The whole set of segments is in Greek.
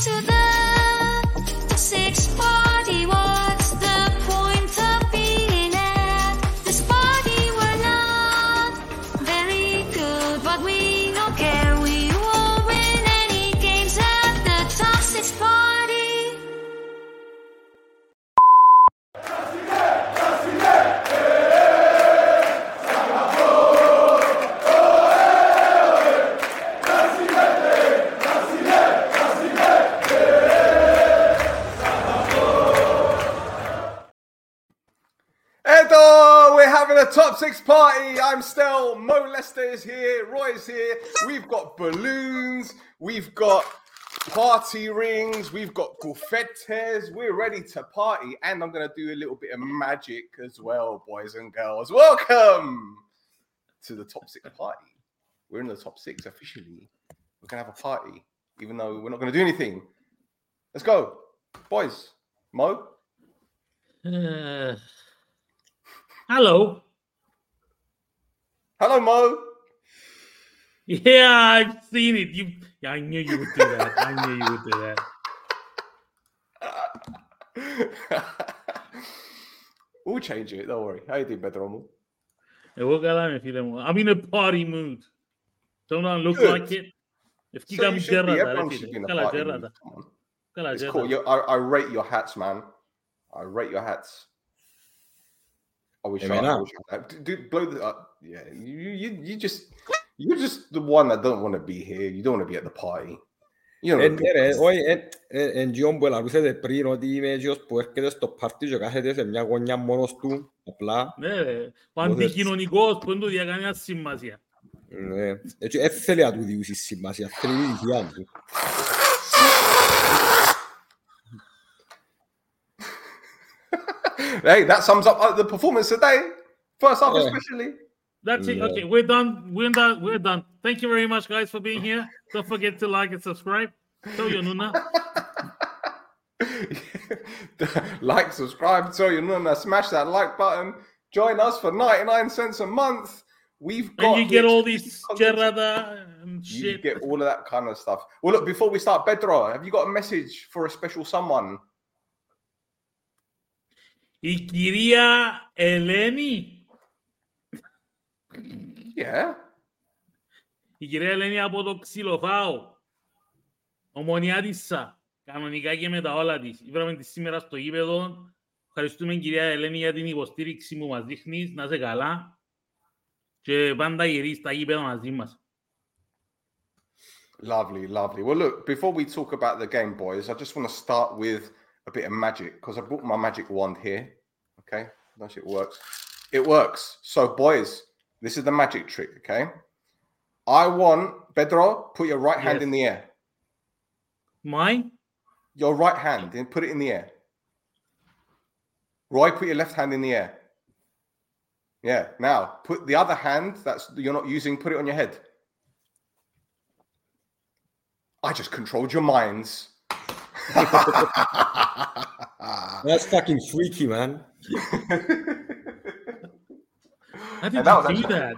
to the six party. Party. I'm Stel. Mo Lester is here. Roy's here. We've got balloons. We've got party rings. We've got confettes. We're ready to party. And I'm to do a little bit of magic as well, boys and girls. Welcome to the top six party. We're in the top six officially. We're to have a party, even though we're not to do anything. Let's go, boys. Mo, Uh, hello. Hello, Mo. Yeah, I've seen it. You, yeah, I knew you would do that. I knew you would do that. we'll change it. Don't worry. How you doing, Bedromo? Hey, we'll get on if you don't want. I'm in a party mood. Don't I look Good. like it? If you so you should be, everyone should be in a party mood. Come on. It's cool. I, I rate your hats, man. I rate your hats. Are we trying to Do, blow the. Uh, yeah, you, you you just you're just the one that don't want to be here. You don't want to be at the party. You know. En, hoy en, en John Buell a veces de PRI no dime Dios pues que de estos partidos que haces de mi agonia monos tú bla. Cuando dijeron ni gol cuando ya ganas sin más ya. Eh, de hecho, es celea tu diusis sin más ya. Celea tu. Hey, that sums up uh, the performance today. First half, Yeah. especially. That's it. Yeah. Okay, we're done. We're done. We're done. Thank you very much, guys, for being here. Don't forget to like and subscribe. Tell your Nuna. like, subscribe, tell your nonna, smash that like button. Join us for 99 cents a month. We've got And you get all these Gerada and You get all of that kind of stuff. Well, look, before we start, Bedro, have you got a message for a special someone? Η κυρία Ελένη. Yeah. Η κυρία Ελένη από το ξυλοφάο. Ομονιάτισσα. Κανονικά και με τα όλα της. Είπαμε της σήμερα στο γήπεδο. Ευχαριστούμε κυρία Ελένη για την υποστήριξη που μας δείχνεις. Να είσαι καλά. Και πάντα γυρί στα γήπεδα μαζί μας. Lovely, lovely. Well, look, before we talk about the game, boys, I just want to start with a bit of magic because I brought my magic wand here. Okay, that it works. It works. So, boys, this is the magic trick. Okay, I want Pedro. Put your right hand yes. in the air. My. Your right hand and put it in the air. Roy, put your left hand in the air. Yeah. Now put the other hand that's you're not using. Put it on your head. I just controlled your minds. That's fucking freaky, man. How did that you do actually, that?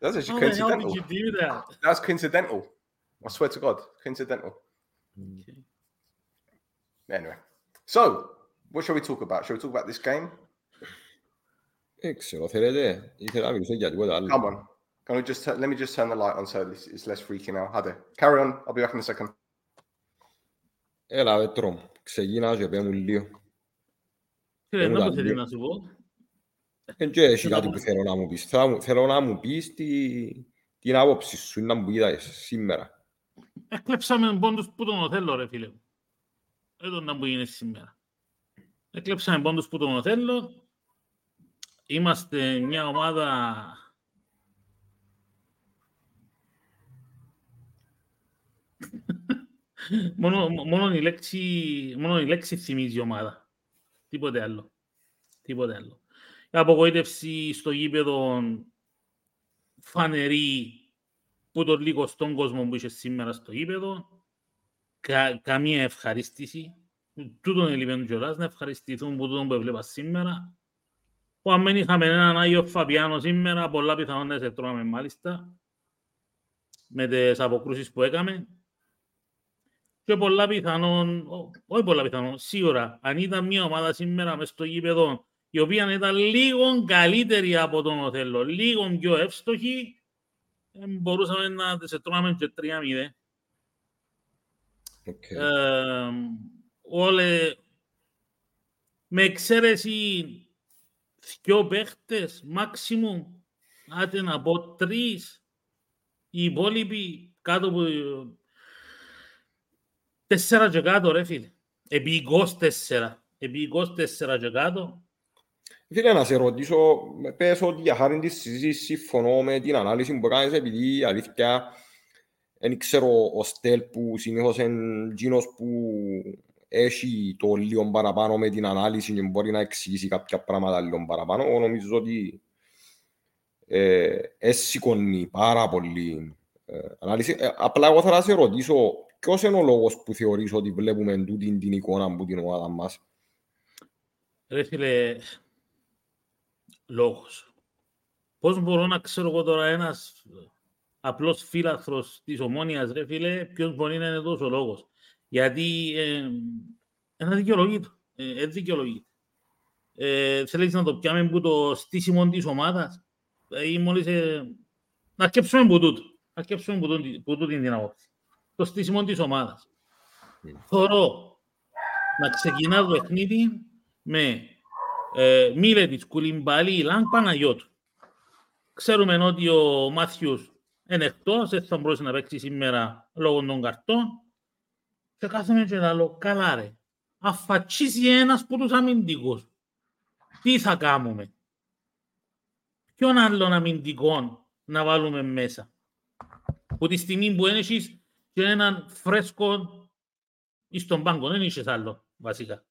That's actually How coincidental. did you do that? That's coincidental. I swear to God, coincidental. Okay. Anyway, so what shall we talk about? Shall we talk about this game? Excellent. Come on. Can we just t- let me just turn the light on so it's less freaky now. Hadi, carry on. I'll be back in a second. Έλα, Πέτρο μου. Ξεκίνα και πέ μου λίγο. Φίλε, μου δεν τα το θέλεις λέει. να σου πω. Δεν και έχει να κάτι πω. που θέλω να μου πεις. Θέλω, να μου- θέλω να μου πεις τι, την άποψη σου να μου είδες σήμερα. Έκλεψαμε πόντους που τον Οθέλο, ρε φίλε μου. Εδώ να που είναι σήμερα. Έκλεψαμε πόντους που τον Οθέλο. Είμαστε μια ομάδα... μόνο, μόνο, η λέξη, μόνο η λέξη θυμίζει η ομάδα. Τίποτε άλλο. Τίποτε άλλο. Η απογοήτευση στο γήπεδο φανερή που τον λίγο στον κόσμο που είχε σήμερα στο γήπεδο. Κα, καμία ευχαρίστηση. Τούτον ελειπέν κιόλας να ευχαριστηθούν που τούτον που έβλεπα σήμερα. Που αν δεν είχαμε έναν Άγιο Φαπιάνο σήμερα, πολλά πιθανόν σε τρώμε μάλιστα. Με τις αποκρούσεις που έκαμε. Και πολλά πιθανόν, ό- όχι πολλά πιθανόν, σίγουρα, αν ήταν μια ομάδα σήμερα μες στο γήπεδο η οποία ήταν λίγο καλύτερη από τον Οθέλο, λίγο πιο εύστοχη, ε, μπορούσαμε να τις τρώμε και 3-0. Οκ. Ε, όλοι, με εξαίρεση δυο παίχτες, maximum, άντε να πω τρεις, οι υπόλοιποι κάτω από τέσσερα και κάτω ρε φίλε. Επί 24, επί 24 και κάτω, Φίλε, να σε ρωτήσω, πες ότι για χάρη της συζήτησης συμφωνώ με την ανάλυση που κάνεις επειδή η αλήθεια δεν ξέρω ο Στέλ που συνήθως είναι εκείνος που έχει το λίγο παραπάνω με την ανάλυση και μπορεί να εξηγήσει κάποια πράγματα λίγο παραπάνω. Εγώ νομίζω ότι ε, έσηκωνει πάρα πολύ ε, ανάλυση. Ε, απλά εγώ θα σε ρωτήσω ποιος είναι ο λόγος που θεωρείς ότι βλέπουμε τούτη την εικόνα από την ομάδα μας; Ρε φίλε, λόγος. Πώς μπορώ να ξέρω εγώ τώρα ένας απλός φίλαθρος της Ομόνιας, ρε φίλε, ποιος μπορεί να είναι τόσο λόγος; Γιατί ε, ένα δικαιολογείται. Ε, ε, δικαιολογείται. Ε, θέλεις να το πιάμε που το στήσιμο της ομάδας; Ε, ή μόλις... Ε, να σκέψουμε που τούτο. Να σκέψουμε που, τούτη- που τούτη την άποψη. Το στήσιμο της ομάδας. Θωρώ να ξεκινά το παιχνίδι με ε, Μίλετιτς, Κουλιμπαλί, Λάγκ, Παναγιώτου. Ξέρουμε ότι ο Μάθιους είναι εκτός, δεν θα μπορούσε να παίξει σήμερα λόγω των καρτών. Και κάθομαι και λέω, καλά ρε, αφατσίσει ένας από τους αμυντικούς. Τι θα κάνουμε; Ποιον άλλον αμυντικό να βάλουμε μέσα; Που τη στιγμή που έχεις και έναν φρέσκο εις τον πάγκο, δεν είχες άλλο βασικά.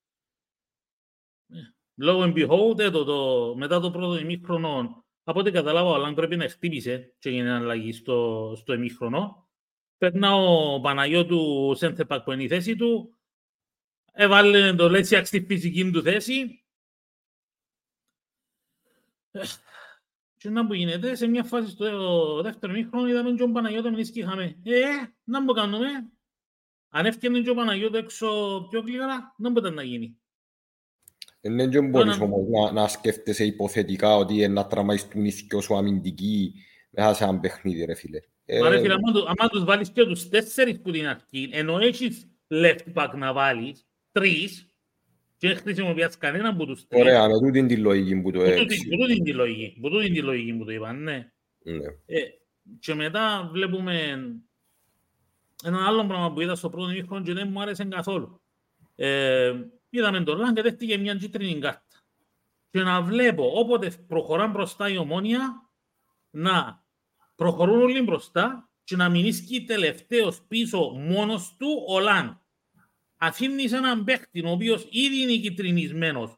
Λόγω and behold, έτω, το, μετά το πρώτο ημίχρονο, από ό,τι καταλάβω, ο Αλάν πρέπει να χτύπησε και έγινε αλλαγή στο, στο ημίχρονο. Περνά ο Παναγιώτου Σένθεπακ που είναι η θέση του, έβαλε το Λέτσιαξ στη φυσική του θέση. Ε, Και να που γίνεται, σε μια φάση στο δεύτερο ημίχρονο είδαμε και ο Παναγιώτου μην είχαμε. Ε, να μου κάνουμε. Αν έφτιανε και ο Παναγιώτου έξω πιο γλυκά, να μπορεί να γίνει. Ναι, δεν μπορείς να- όμως να, να σκέφτεσαι υποθετικά ότι είναι να τραυματιστούν οι δυο σου αμυντικοί μέσα σε ένα παιχνίδι, ρε φίλε. Ε, Μα ρε φίλε, άμα του- άμα τους βάλεις και τους τέσσερις που την αρχή, ενώ έχεις left back να βάλεις, τρεις, και δεν χρησιμοποιάς κανέναν από τους τρεις, Ωραία, με τούτη την λογική που το που τούτη- έξι. που τούτη τη λογική, που τούτη τη λογική που το είπαν, ναι. Ναι. Ε, και μετά βλέπουμε ένα άλλο πράγμα που είδα στο πρώτο μήχρονο και δεν μου άρεσε καθόλου. Ε, είδαμε τον Λάγκ και δέχτηκε μια κίτρινη κάρτα. Και να βλέπω όποτε προχωρά μπροστά η ομόνια να προχωρούν όλοι μπροστά και να μην ίσκει τελευταίος πίσω μόνος του ο Λάγκ. Αφήνεις έναν παίχτη ο οποίος ήδη είναι κυτρινισμένος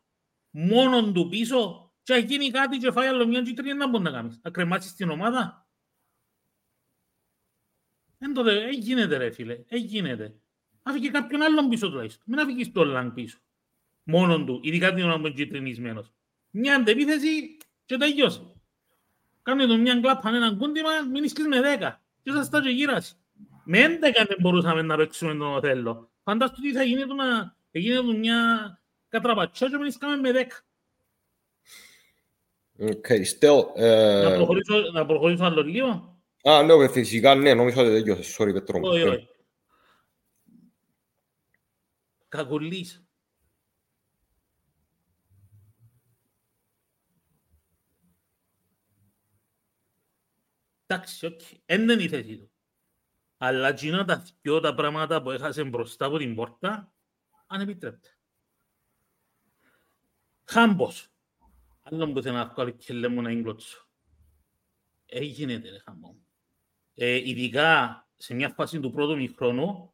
μόνον του πίσω και γίνει κάτι και φάει άλλο μια κίτρινη να μπορεί να κάνεις. Να κρεμάσεις την ομάδα. Δεν το δε, ε, γίνεται ρε φίλε, ε, γίνεται. Άφηκε κάποιον άλλον πίσω τουλάχιστον. Μην αφήκεις τον Λαν πίσω. Μόνον του, ειδικά την ώρα που είναι κυτρινισμένος. Μια αντεπίθεση και τελειώσε. Κάνε του μια κλάπα, έναν κούντιμα, μην ισκείς με δέκα. Και σας τα και γύρασε. Με έντεκα δεν μπορούσαμε να παίξουμε τον Οθέλο. Φαντάσου τι θα γίνει του να γίνει του μια κατραπατσιά και μεινίσκαμε με δέκα. OK, still, ε, Να προχωρήσω, να προχωρήσω άλλο λίγο. Α, ναι, φυσικά, ναι, νόμιζα ότι τελειώσες. Sorry, Πέτρο μου. Όχι, Ναι. όχι. Κακουλής. Εντάξει, οκ. Εν εν η θέση του. Αλλά εκείνα τα δυο τα πράγματα που έχασε μπροστά από την πόρτα, ανεπιτρέπτε. Χάμπος. Άλλον που θέλω να βγάλω και λέμε να εγκλωτσώ. Έγινε ρε χάμπο. μου. Ε, ειδικά σε μια φάση του πρώτου μηχρόνου,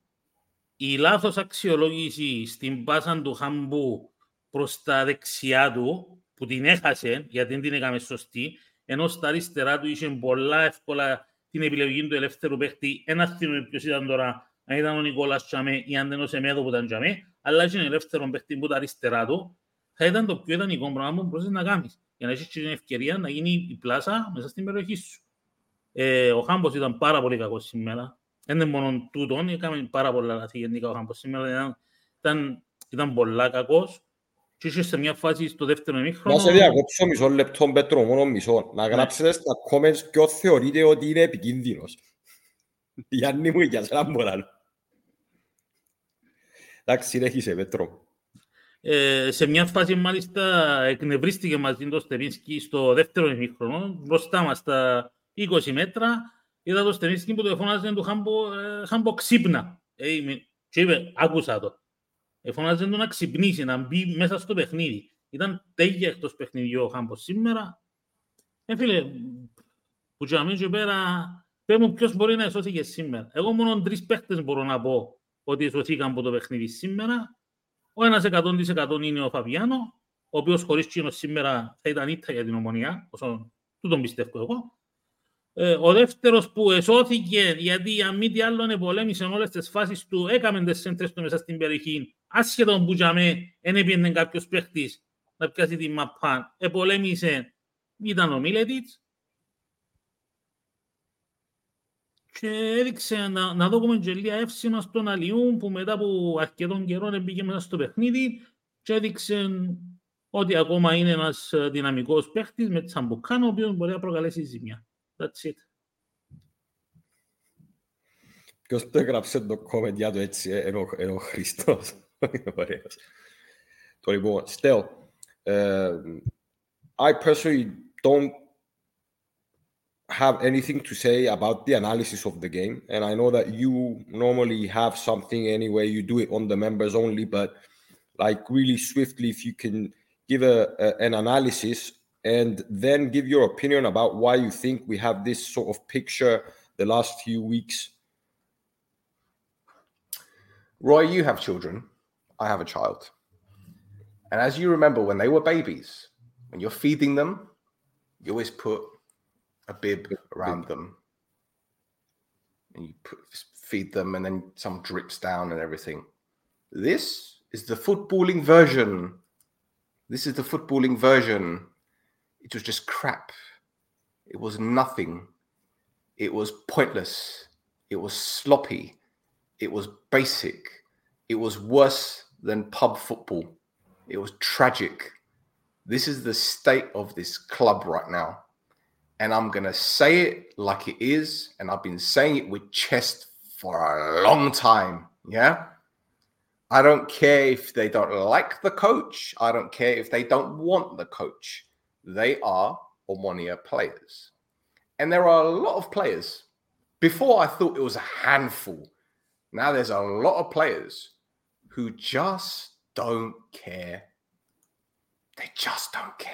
η λάθος αξιολόγηση στην πάσα του Χάμπου προς τα δεξιά του, που την έχασε, γιατί δεν την έκαμε σωστή, ενώ στα αριστερά του είχε πολλά εύκολα την επιλογή του ελεύθερου παίχτη. Ένα θυμούμε ποιος ήταν τώρα, αν ήταν ο Νικόλας Τσαμέ ή αν ήταν ο Σεμέδο που ήταν Τσαμέ, αλλά είχε ελεύθερος παίχτη που τα αριστερά του, θα ήταν το πιο ιδανικό πράγμα που μπορείς να κάνεις, για να έχεις και την ευκαιρία να γίνει η πλάσα μέσα στην περιοχή σου. Ε, ο Χάμπος ήταν πάρα πολύ κακός σήμερα. είναι μόνο τούτον, έκαμε πάρα πολλά λάθη γενικά ο Χάμπος σήμερα. Ήταν, ήταν, ήταν πολλά κακός και είχε σε μια φάση στο δεύτερο Να ημίχρονο... σε διακόψω μισό λεπτό, Πέτρο, μόνο μισό. Να γράψετε στα comments ποιο θεωρείτε ότι είναι επικίνδυνος. Γιάννη μου, για σένα μπορώ. να λέω. Εντάξει, συνέχισε, Πέτρο. Ε, σε μια φάση μάλιστα εκνευρίστηκε μαζί το Στεμίσκι στο δεύτερο ημίχρονο, μπροστά μας στα 20 μέτρα, είδα το Στεμίσκι που το φώναζε του Χάμπο, ε, Χάμπο ξύπνα. Ε, είμαι- και είπε, άκουσα το. Ε, φώναζε του να ξυπνήσει, να μπει μέσα στο παιχνίδι. Ήταν τέλεια εκτός παιχνιδιού ο Χάμπος σήμερα. Ε, φίλε, που και αμέσως και πέρα, πες μου ποιος μπορεί να εσώθηκε σήμερα. Εγώ μόνο τρεις παίχτες μπορώ να πω ότι εσωθήκαν από το παιχνίδι σήμερα. Ο ένας 100% είναι ο Φαβιάνο, ο οποίος χωρίς τσίνο σήμερα θα ήταν ήττα για την ομονία, όσο τούτον πιστεύω εγώ. Ε, ο δεύτερος που εσώθηκε, γιατί αν μη τι άλλο επολέμησε όλες τις φάσεις του, έκαμε τις σέντρες του μέσα στην περιοχή, άσχετον που για με δεν έπιανε κάποιος παίχτης να πιάσει την μαπά, επολέμησε, ήταν ο Μίλετιτς. Και έδειξε να, να δούμε και λίγα εύσημα στον Αλιούν που μετά από αρκετών καιρών μπήκε μέσα στο παιχνίδι και έδειξε ότι ακόμα είναι ένας ε, δυναμικός παίχτης με τσαμπουκάν ο οποίος μπορεί να προκαλέσει ζημιά. That's it. Ποιος το έγραψε το comment για το έτσι, ε, είναι ο- είναι ο Χριστός. what else? 21. Still, uh, I personally don't have anything to say about the analysis of the game. And I know that you normally have something anyway, you do it on the members only, but like really swiftly, if you can give a, a, an analysis and then give your opinion about why you think we have this sort of picture the last few weeks. Roy, you have children. I have a child. And as you remember, when they were babies, when you're feeding them, you always put a bib around them. And you put, feed them, and then some drips down and everything. This is the footballing version. This is the footballing version. It was just crap. It was nothing. It was pointless. It was sloppy. It was basic. It was worse than pub football. It was tragic. This is the state of this club right now. And I'm going to say it like it is. And I've been saying it with chest for a long time. Yeah. I don't care if they don't like the coach. I don't care if they don't want the coach. They are Omonia players. And there are a lot of players. Before I thought it was a handful. Now there's a lot of players who just don't care. They just don't care.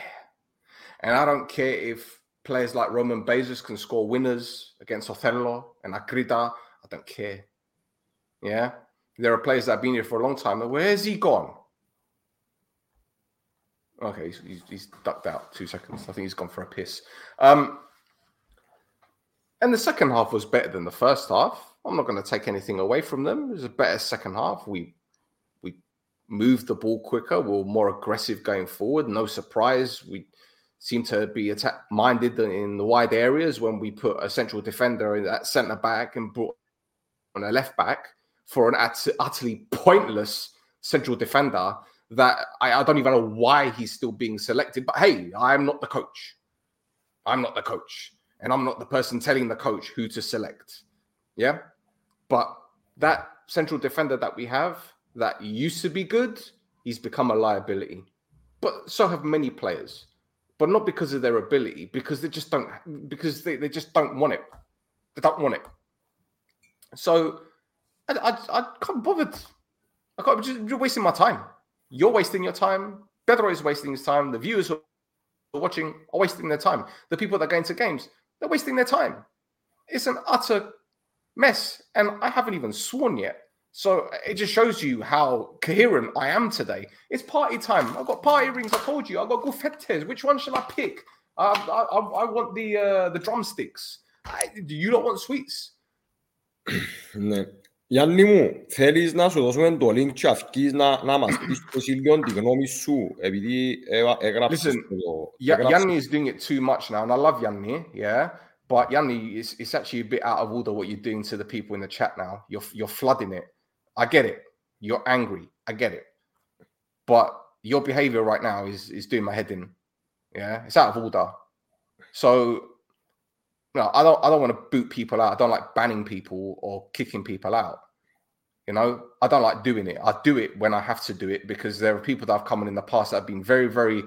And I don't care if players like Roman Bezos can score winners against Othello and Akrida. I don't care. Yeah. There are players that have been here for a long time. Where's he gone? Okay, he's, he's, ducked out two seconds. I think he's gone for a piss. Um, and the second half was better than the first half. I'm not going to take anything away from them. It was a better second half. We we moved the ball quicker. We were more aggressive going forward. No surprise. We seem to be attack minded in the wide areas when we put a central defender in that centre back and brought on a left back for an ut- utterly pointless central defender that I, I don't even know why he's still being selected. But hey, I'm not the coach. I'm not the coach. And I'm not the person telling the coach who to select. Yeah. But that central defender that we have that used to be good, he's become a liability. But so have many players. But not because of their ability, because they just don't because they, they just don't want it. They don't want it. So I, I, I can't bothered. I can't, just, you're wasting my time. You're wasting your time. Pedro is wasting his time. The viewers who are watching are wasting their time. The people that are going to games, they're wasting their time. It's an utter mess. And I haven't even sworn yet. So it just shows you how coherent I am today. It's party time. I've got party rings. I told you. I've got gufetes. Which one shall I pick? Uh, I, I, I want the uh, the drumsticks. I, do you not want sweets? Ναι. Γιάννη μου, θέλεις να σου δώσουμε το link και αυκείς να, να μας πεις το Σίλιον τη γνώμη σου, επειδή έβα- έγραψες Listen, το... Ya- έγραψες- Yanni is doing it too much now, and I love Yanni, yeah. But Yanni, it's, it's actually a bit out of order what you're doing to the people in the chat now. You're you're flooding it. I get it. You're angry. I get it. But your behavior right now is is doing my head in. Yeah, it's out of order. So no, I don't I don't want to boot people out. I don't like banning people or kicking people out. You know, I don't like doing it. I do it when I have to do it because there are people that have come in in the past that have been very, very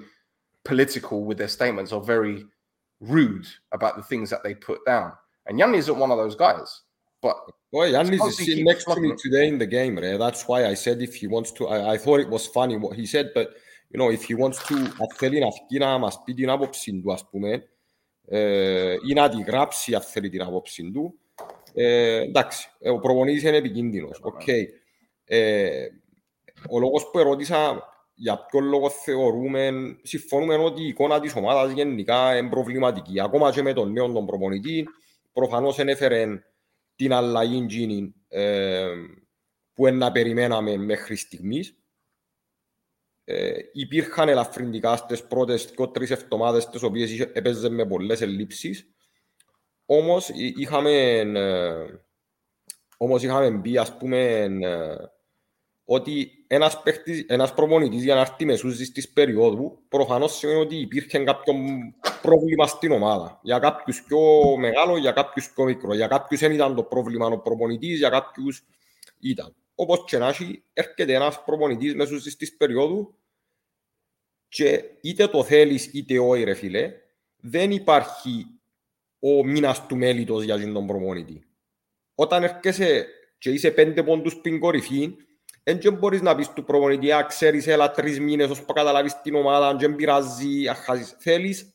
political with their statements or very rude about the things that they put down. And Yanni isn't one of those guys. But Boy, Yannis can't is be sitting keep next to me flooding it. today in the game, right? That's why I said if he wants to, I, I thought it was funny what he said, but you know, if he wants to, αν θέλει να βγει να μας πει την άποψη του, ας πούμε, ε, ή να τη γράψει αν θέλει την άποψη του, ε, εντάξει, ε, ο προπονητής είναι επικίνδυνος, οκ. Ε, ο λόγος που ερώτησα για ποιο λόγο θεωρούμε, συμφωνούμε ότι η εικόνα της ομάδας γενικά είναι προβληματική. Ακόμα και με τον νέο τον προπονητή, προφανώς έφερε την αλλαγή εκείνη ε, που να περιμέναμε μέχρι στιγμής. Ε, υπήρχαν ελαφρυντικά στις πρώτες και τρεις εβδομάδες τις οποίες είχε- έπαιζε με πολλές ελλείψεις. Όμως εί- είχαμε, ε, όμως είχαμε πει ας πούμε ε, ότι ένας, παίχτης, ένας προπονητής για να έρθει μεσούζης της περίοδου προφανώς σημαίνει ότι υπήρχε κάποιο πρόβλημα στην ομάδα. Για κάποιους πιο μεγάλο, για κάποιους πιο μικρό. Για κάποιους δεν ήταν το πρόβλημα ο προπονητής, για κάποιους ήταν. Όπως και να έχει, έρχεται ένας προπονητής μεσούζης της περίοδου και είτε το θέλεις είτε όχι ρε φίλε, δεν υπάρχει ο μήνας του μέλητος για τον προπονητή. Όταν έρχεσαι και είσαι πέντε πόντους πριν κορυφή, δεν και μπορείς να πεις του προπονητή, «Α, ξέρεις, έλα τρεις μήνες ώσπου καταλάβεις την ομάδα, αν δεν πειράζει, αν χάσεις». Θέλεις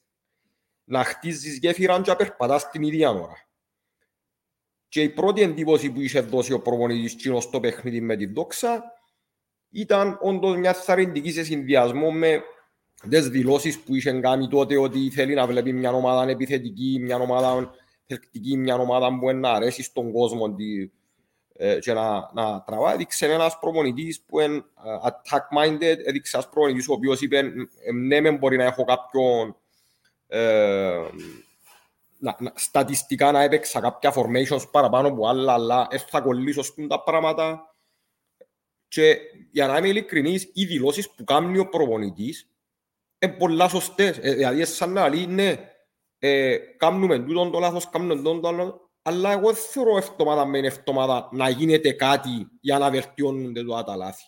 να χτίζεις γέφυρα και να περπατάς την ίδια ώρα. Και η πρώτη εντύπωση που είχε δώσει ο προπονητής Τσίνος στο παιχνίδι με τη δόξα ήταν όντως μια θαρρυντική σε συνδυασμό με τις δηλώσεις που είχε κάνει τότε ότι θέλει να βλέπει μια ομάδα επιθετική, μια ομάδα θελκτική, μια ομάδα που να αρέσει στον κόσμο τη, ε, και να, να τραβά. Έδειξε ένας προπονητής που είναι ε, attack-minded, έδειξε ένας προπονητής ο οποίος είπε «Ε, ναι μεν μπορεί να έχω κάποιον ε, να, να, στατιστικά να έπαιξα κάποια formations παραπάνω από άλλα, αλλά δεν θα κολλήσω στον τα πράγματα. Και για να είμαι ειλικρινής, οι δηλώσεις που κάνει ο προπονητής είναι πολλά σωστές. Ε, δηλαδή, είναι σαν να λέει, ναι, ε, κάνουμε τούτον το λάθος, κάνουμε τούτον το άλλο, αλλά εγώ δεν θεωρώ εβδομάδα με εβδομάδα να γίνεται κάτι για να βελτιώνονται τώρα τα λάθη.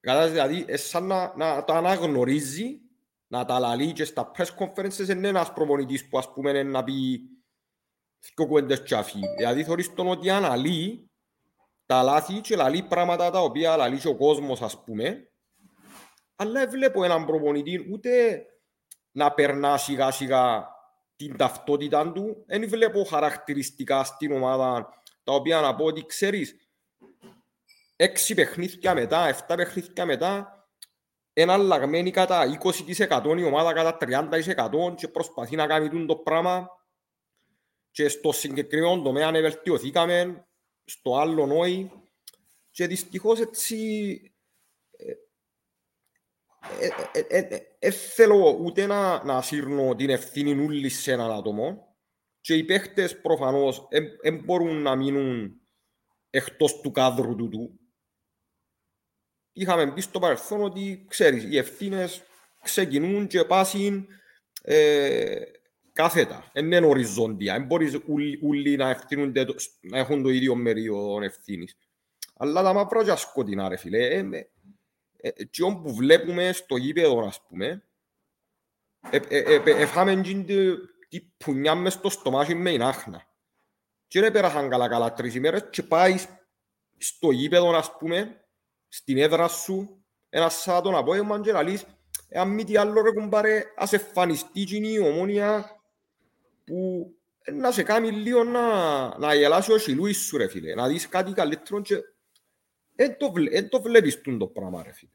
Κατάλαβες, δηλαδή, ε, σαν να, να τα αναγνωρίζει, να τα λαλεί και στα press conferences είναι ένας προπονητής που ας πούμε είναι να πει δυο κουβέντες και αφή. Δηλαδή θεωρείς τον ότι αναλύει τα λάθη και λαλεί πράγματα τα οποία λαλεί και ο κόσμος ας πούμε αλλά δεν βλέπω έναν προπονητή ούτε να περνά σιγά σιγά την ταυτότητα του. Δεν βλέπω χαρακτηριστικά στην ομάδα τα οποία να πω ότι ξέρεις έξι παιχνίδια μετά, εφτά παιχνίδια μετά είναι αλλαγμένη κατά 20% η ομάδα κατά 30% και προσπαθεί να κάνει τούτο το πράγμα και στο συγκεκριμένο τομέα να βελτιωθήκαμε, στο άλλο όχι και δυστυχώς έτσι δεν θέλω ούτε να, να σύρνω την ευθύνη ούλη σε έναν άτομο και οι παίχτες προφανώς δεν μπορούν να μείνουν εκτός του κάδρου του του. Είχαμε πει στο παρελθόν ότι, ξέρεις, οι ευθύνες ξεκινούν και πάσουν ε, κάθετα. Δεν είναι οριζόντια. Δεν μπορείς ούλοι, ούλοι να, ευθύνονται, το- να έχουν το ίδιο μερίο ευθύνης. Αλλά τα μαύρα και σκοτεινά, ρε φίλε. Ε, ε, ε, εκείνο που βλέπουμε στο γήπεδο, ας πούμε, ε, ε, ε, ε, εφάμε εκείνη τη- τη πουνιά μες στο στομάχι με την άχνα. Και δεν πέρασαν καλά καλά τρεις ημέρες και πάει στο γήπεδο, ας πούμε, στην έδρα σου, ένα Σάββατο απόγευμα και να λες, «Ε, αν μη τι άλλο ρε κουμπάρε, ας εμφανιστεί εκείνη η ομόνια που ε, να σε κάνει λίγο να, να γελάσει ο σιλούις σου ρε φίλε, να δεις κάτι καλύτερο και δεν το, βλέ, εν το βλέπεις τούτο το πράγμα ρε φίλε.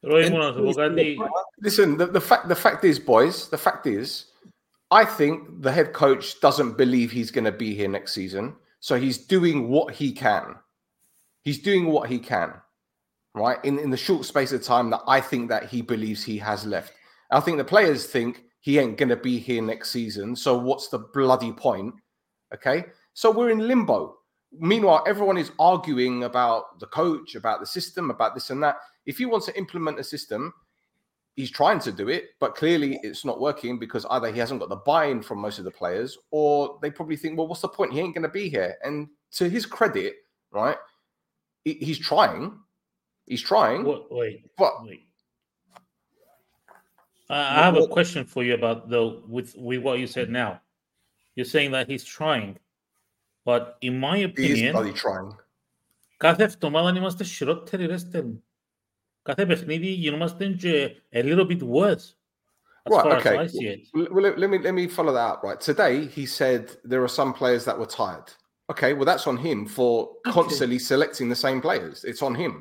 Ρώη μου να σου πω κάτι. Listen, the, the fact the fact is, boys, the fact is, I think the head coach doesn't believe he's going to be here next season, so he's doing what he can. He's doing what he can, right? In in the short space of time that I think that he believes he has left. I think the players think he ain't going to be here next season. So what's the bloody point? Okay. So we're in limbo. Meanwhile, everyone is arguing about the coach, about the system, about this and that. If he wants to implement a system, he's trying to do it, but clearly it's not working because either he hasn't got the buy-in from most of the players, or they probably think, well, what's the point? He ain't going to be here. And to his credit, right, he's trying. He's trying, Wait, wait, but wait. I I have a question for you about though with with what you said now. You're saying that he's trying, but in my he is opinion, bloody trying. κάθε εβδομάδα είμαστε χειρότεροι ρε στέλνου. Κάθε παιχνίδι γινόμαστε και a little bit worse. As Right, far okay. as I see it. Well, well, let, let me let me follow that up. Right, today he said there are some players that were tired. Okay, well that's on him for Okay. constantly selecting the same players. It's on him.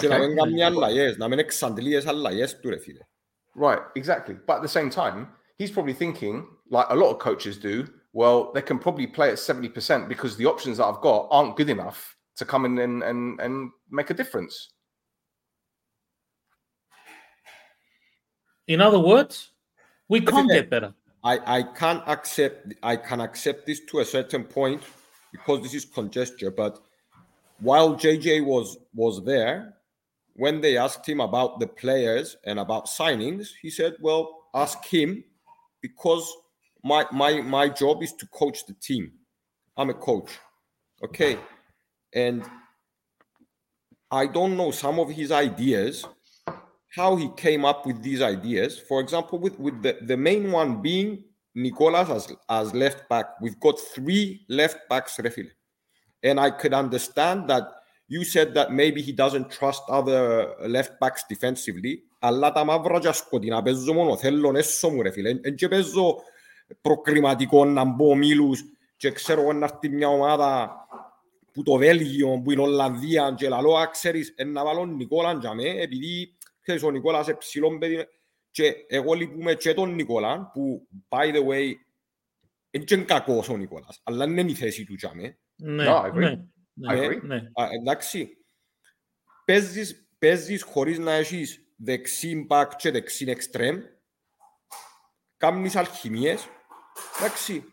Και να Okay. μην κάνει αλλαγές, να μην εξαντλεί τις αλλαγές του ρε φίλε. Right, exactly. But at the same time, he's probably thinking, like a lot of coaches do, well, they can probably play at 70% because the options that I've got aren't good enough to come in and, and, and make a difference. In other words, we can't get better. I, I can't accept I can accept this to a certain point because this is conjecture, but while JJ was was there, when they asked him about the players and about signings, he said, Well, ask him because my my my job is to coach the team. I'm a coach. Okay. And I don't know some of his ideas, how he came up with these ideas. For example, with, with the, the main one being Nicolas as, as left back. We've got three left backs, Refile. And I could understand that you said that maybe he doesn't trust other left backs defensively. Αλλά τα μαύρα και σκοτεινά παίζω μόνο θέλω έσω μου ρε φίλε. Εν και παίζω προκριματικό να μπω μίλους και ξέρω εγώ να έρθει μια ομάδα που το Βέλγιο, που είναι Ολλανδία και λαλό, «Α, ξέρεις, εν να βάλω Νικόλαν για με, επειδή ξέρεις, ο Νικόλας είναι ψηλόν παιδί και εγώ λυπούμε και τον Νικόλα, που, by the way, είναι και κακός ο Νικόλας, αλλά δεν είναι η θέση του για με. Ναι, No, I agree. ναι, I ναι, agree. ναι. Α, εντάξει, παίζεις, παίζεις χωρίς να έχεις δεξί μπακ και δεξί εξτρέμ, κάνεις αλχημίες, εντάξει,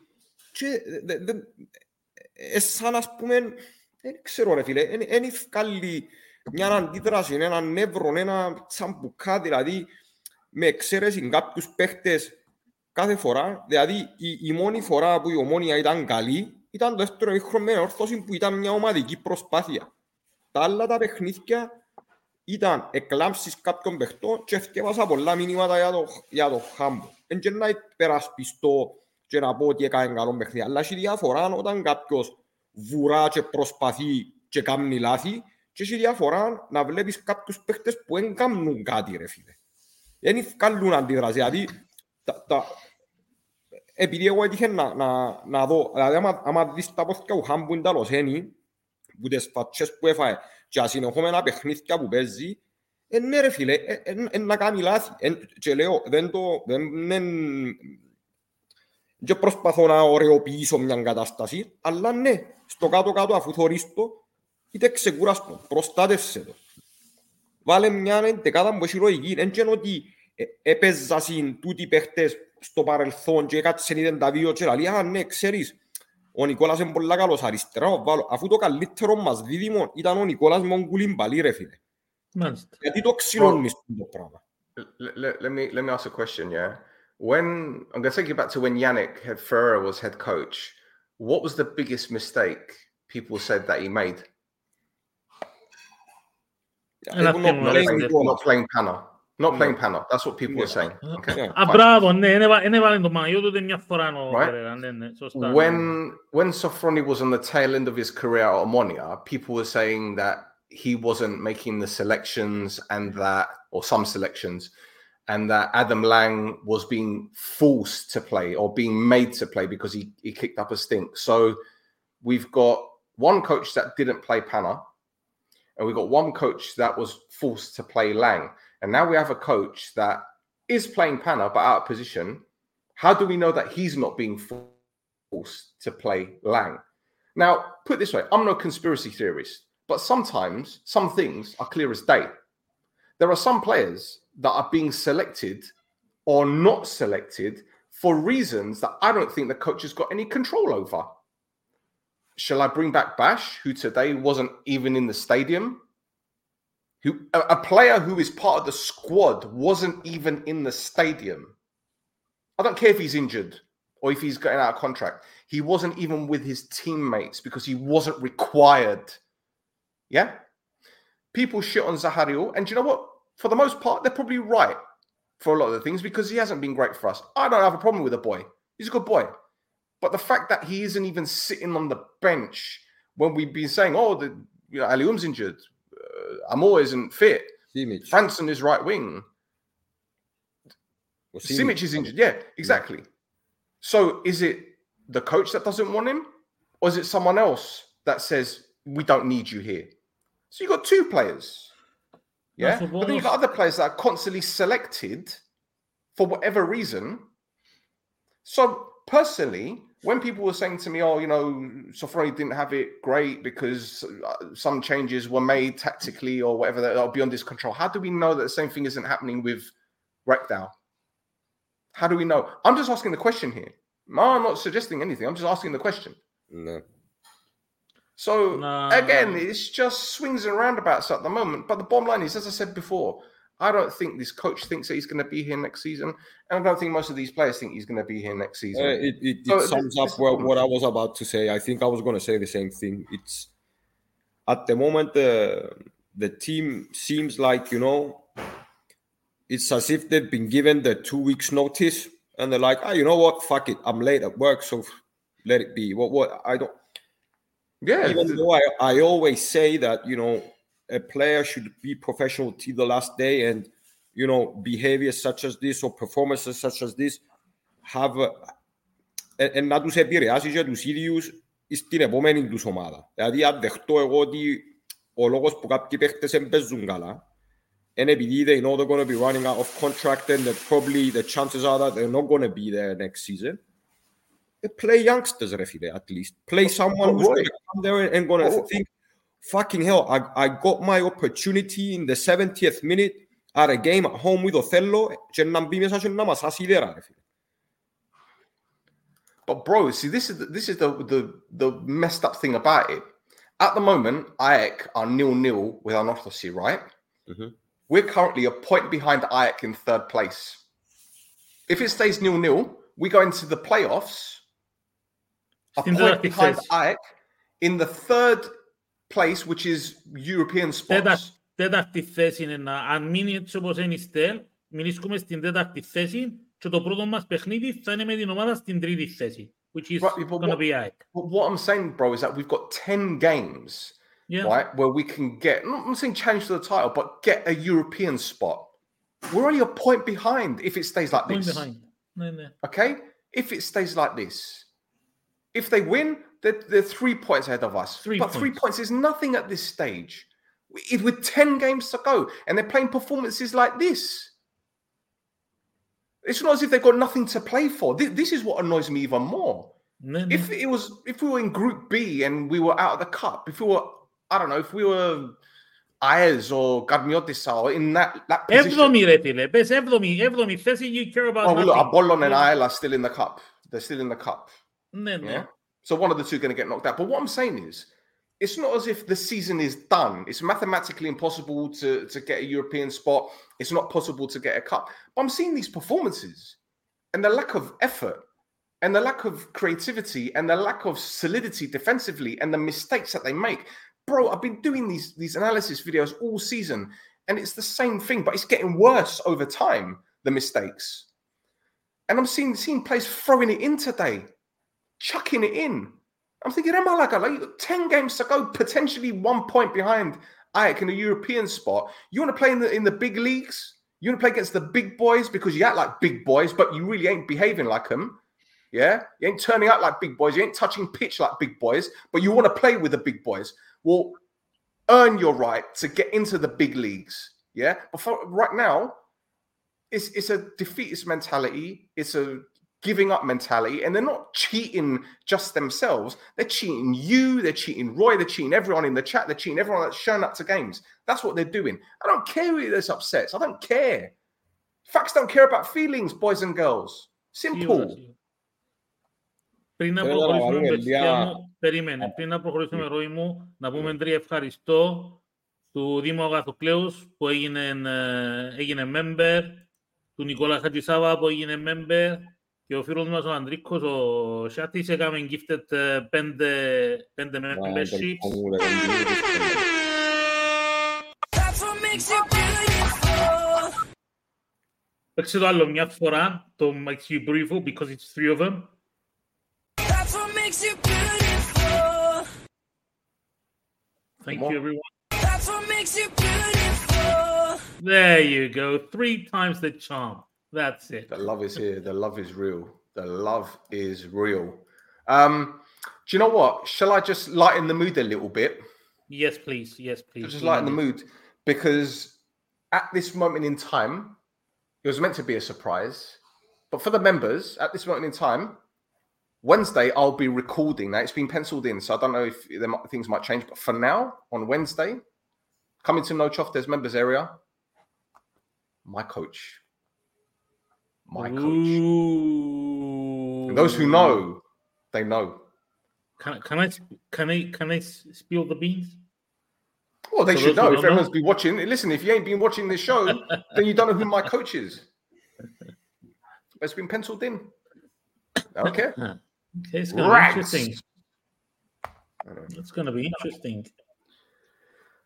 και δε- δε- ε, σαν ας πούμε, δεν ξέρω ρε φίλε, δεν ευκάλλει μια αντίδραση, ένα νεύρο, ένα τσαμπουκά, δηλαδή με εξαίρεση κάποιους παίχτες κάθε φορά, δηλαδή η, η μόνη φορά που η ομόνια ήταν καλή ήταν το δεύτερο μήχρονο με όρθωση που ήταν μια ομαδική προσπάθεια. Τα άλλα τα παιχνίδια ήταν εκλάμψεις κάποιων παιχτών και θυκεύασα πολλά μηνύματα για το, για το χάμπο. Εν και να υπερασπιστώ και να πω ότι έκανε καλό παιχνίδι. Αλλά έχει διαφορά όταν κάποιος βουρά και προσπαθεί και κάνει λάθη και έχει διαφορά να βλέπεις κάποιους παίχτες που δεν κάνουν κάτι ρε φίλε. Δεν βγάλουν αντίδραση. Δηλαδή, τα, τα, επειδή εγώ έτυχε να, να, να δω, δηλαδή άμα, άμα δεις τα πόθηκια του Χάμπου είναι τα λοσένη, που τις φατσές που έφαε και ασυνεχόμενα παιχνίδια που παίζει, ε, ναι ρε φίλε, ε, ε, ε, να κάνει λάθη. Ε, και λέω, δεν το, δεν, δεν, δεν προσπαθώ να ωρεοποιήσω μια κατάσταση, αλλά ναι, στο κάτω-κάτω αφού θωρείς το, είτε ξεκουράστο, προστάτευσέ το. Βάλε μια εντεκάδα που έχει λογική. Δεν είναι ότι ε, έπαιζα συν τούτοι παίχτες στο παρελθόν και έκατσεν είδεν τα δύο και λέει, α ναι, ξέρεις, ο Νικόλας είναι πολύ καλός αριστερά, ο βάλω. αφού το καλύτερο μας δίδυμο ήταν ο Νικόλας με τον Κουλιμπαλί ρε φίλε. Μάλιστα. Γιατί το ξυλώνεις το πράγμα. Let, let, let me let me ask a question. Yeah, When I'm going to take you back to when Yannick Ferrer was head coach, what was the biggest mistake people said that he made? Not, playing, panel. Not playing That's what people yeah. were saying. Ah, bravo, Right? When, when Sofroni was on the tail end of his career at Omonia, people were saying that he wasn't making the selections and that, or some selections, and that Adam Lang was being forced to play or being made to play because he, he kicked up a stink. So we've got one coach that didn't play Panna, and we've got one coach that was forced to play Lang. And now we have a coach that is playing Panna but out of position. How do we know that he's not being forced to play Lang? Now, put this way I'm no conspiracy theorist, but sometimes some things are clear as day. There are some players that are being selected or not selected for reasons that I don't think the coach has got any control over. Shall I bring back Bash, who today wasn't even in the stadium? Who a, a player who is part of the squad wasn't even in the stadium. I don't care if he's injured or if he's getting out of contract. He wasn't even with his teammates because he wasn't required. Yeah? People shit on Zahario, and you know what? For the most part, they're probably right for a lot of the things because he hasn't been great for us. I don't have a problem with the boy. He's a good boy. But the fact that he isn't even sitting on the bench when we've been saying, oh, the you know, Alium's injured, uh, Amor isn't fit, Simic. Franson is right wing, Or Simic is injured. Yeah, exactly. So is it the coach that doesn't want him, or is it someone else that says we don't need you here? So you've got two players. Yeah. But then you've got other players that are constantly selected for whatever reason. So personally, when people were saying to me, "Oh, you know, Sofroni didn't have it great because uh, some changes were made tactically or whatever that are beyond his control," how do we know that the same thing isn't happening with Rekdow? How do we know? I'm just asking the question here. No, I'm not suggesting anything. I'm just asking the question. No. So Nah. again, it's just swings and roundabouts at the moment. But the bottom line is, as I said before, I don't think this coach thinks that he's going to be here next season, and I don't think most of these players think he's going to be here next season. Uh, it it, it So this- sums this up is the what, what I was about to say. I think I was going to say the same thing. It's at the moment the the team seems like you know it's as if they've been given the two weeks notice and they're like, ah, you know what, fuck it, I'm late at work, so let it be. What what I don't yeah, even th- though I, I always say that you know a player should be professional till the last day and you know behaviors such as this or performances such as this have a, ε, ε, να τους επηρεάσει και τους ίδιους στην επόμενη τους ομάδα. Δηλαδή αν δεχτώ εγώ ότι ο λόγος που κάποιοι παίχτες δεν παίζουν καλά είναι επειδή they know they're going to be running out of contract and that probably the chances are that they're not going to be there next season. Uh, Play youngsters, ρε φίλε, at least. Play someone who's Roy- going to come there and, and going to Roy- think, fucking hell, I, I got my opportunity in the 70th minute at a game at home with Othello και να μπει μέσα και να μας σίδερα, ρε φίλε. But bro, see, this is the, this is the, the the messed up thing about it. At the moment, Ajax are nil nil with Anorthosi, right? Mhm. We're currently a point behind Ajax in third place. If it stays nil nil, we go into the playoffs. A Στην point τέταρτη behind θέση. Ajax in the third place, which is European Τέτα, spots. τέταρτη θέση είναι να, αν μείνει έτσι όπως είναι η Στέλ, μιλήσουμε στην τέταρτη θέση και το πρώτο μας παιχνίδι θα είναι με την ομάδα στην τρίτη θέση, which is Right, but gonna what- be ΑΕΚ. But what I'm saying, bro, is that we've got 10 games Yeah. right? Where we can get, I'm not saying challenge for the title, but get a European spot. We're only a point behind if it stays like Point this. behind. Ναι, ναι. Okay? If it stays like this. If they win, they're, they're three points ahead of us. Three but three points. points is nothing at this stage. If with 10 games to go and they're playing performances like this. It's not as if they've got nothing to play for. Thi- This is what annoys me even more. Ναι, ναι. If it was, if we were in Group B and we were out of the cup, if we were, I don't know, if we were Ayers or Gadmiotis or in that that position. Έβδομη ρε φίλε, πες έβδομη, έβδομη θέση, you care about Oh, well, look, nothing. Apollon and Yeah. Ayel are still in the cup. They're still in the cup. Ναι, ναι. Yeah. So one of the two going to get knocked out. But what I'm saying is, it's not as if the season is done. It's mathematically impossible to, to get a European spot. It's not possible to get a cup. But I'm seeing these performances and the lack of effort and the lack of creativity and the lack of solidity defensively and the mistakes that they make. Bro, I've been doing these, these analysis videos all season and it's the same thing, but it's getting worse over time, the mistakes. And I'm seeing, seeing players throwing it in today chucking it in. I'm thinking, am I like, like you got 10 games to go, potentially one point behind Ajax in a European spot. You want to play in the in the big leagues? You want to play against the big boys because you act like big boys, but you really ain't behaving like them. Yeah, you ain't turning out like big boys. You ain't touching pitch like big boys, but you want to play with the big boys. Well, earn your right to get into the big leagues. Yeah, but for right now, it's it's a defeatist mentality. It's a giving up mentality, and they're not cheating just themselves. They're cheating you. They're cheating Roy. They're cheating everyone in the chat. They're cheating everyone that's shown up to games. That's what they're doing. I don't care who this upsets. I don't care. Facts don't care about feelings, boys and girls. Σίγουρα, Simple. σίγουρα. Πριν να Θέλω να προχωρήσουμε, βάλουμε παιδιά μια- μου, περίμενε. Πριν να προχωρήσουμε, Ροή μου, να πούμε τρία ευχαριστώ του Δήμου Αγαθοκλέους που έγινε, ε, έγινε member, του Νικόλα Χατζησάβα που έγινε member και ο φίλος μας ο Ανδρίκος, ο Σιάτης, έκαμε gifted ε, πέντε, πέντε memberships. That's what makes you beautiful. Παίξε το άλλο μια φορά, το Makes You Beautiful, because it's three of them. That's what makes you beautiful. Thank Come you, on. everyone. That's what makes you beautiful. There you go. Three times the charm. That's it. The love is here. The love is real. The love is real. Um, do you know what? Shall I just lighten the mood a little bit? Yes, please. Yes, please. Just lighten the mood because at this moment in time, it was meant to be a surprise. But for the members, at this moment in time, Wednesday I'll be recording. Now it's been penciled in, so I don't know if might, things might change. But for now, on Wednesday, coming to No Choff, there's members area. My coach, my coach. Those who know, they know. Can, can I can I can I spill the beans? Well, they For should know. If don't know. everyone's been watching, listen. If you ain't been watching this show, then you don't know who my coach is. It's been penciled in. Okay. Okay, it's gonna be interesting. It's gonna be interesting.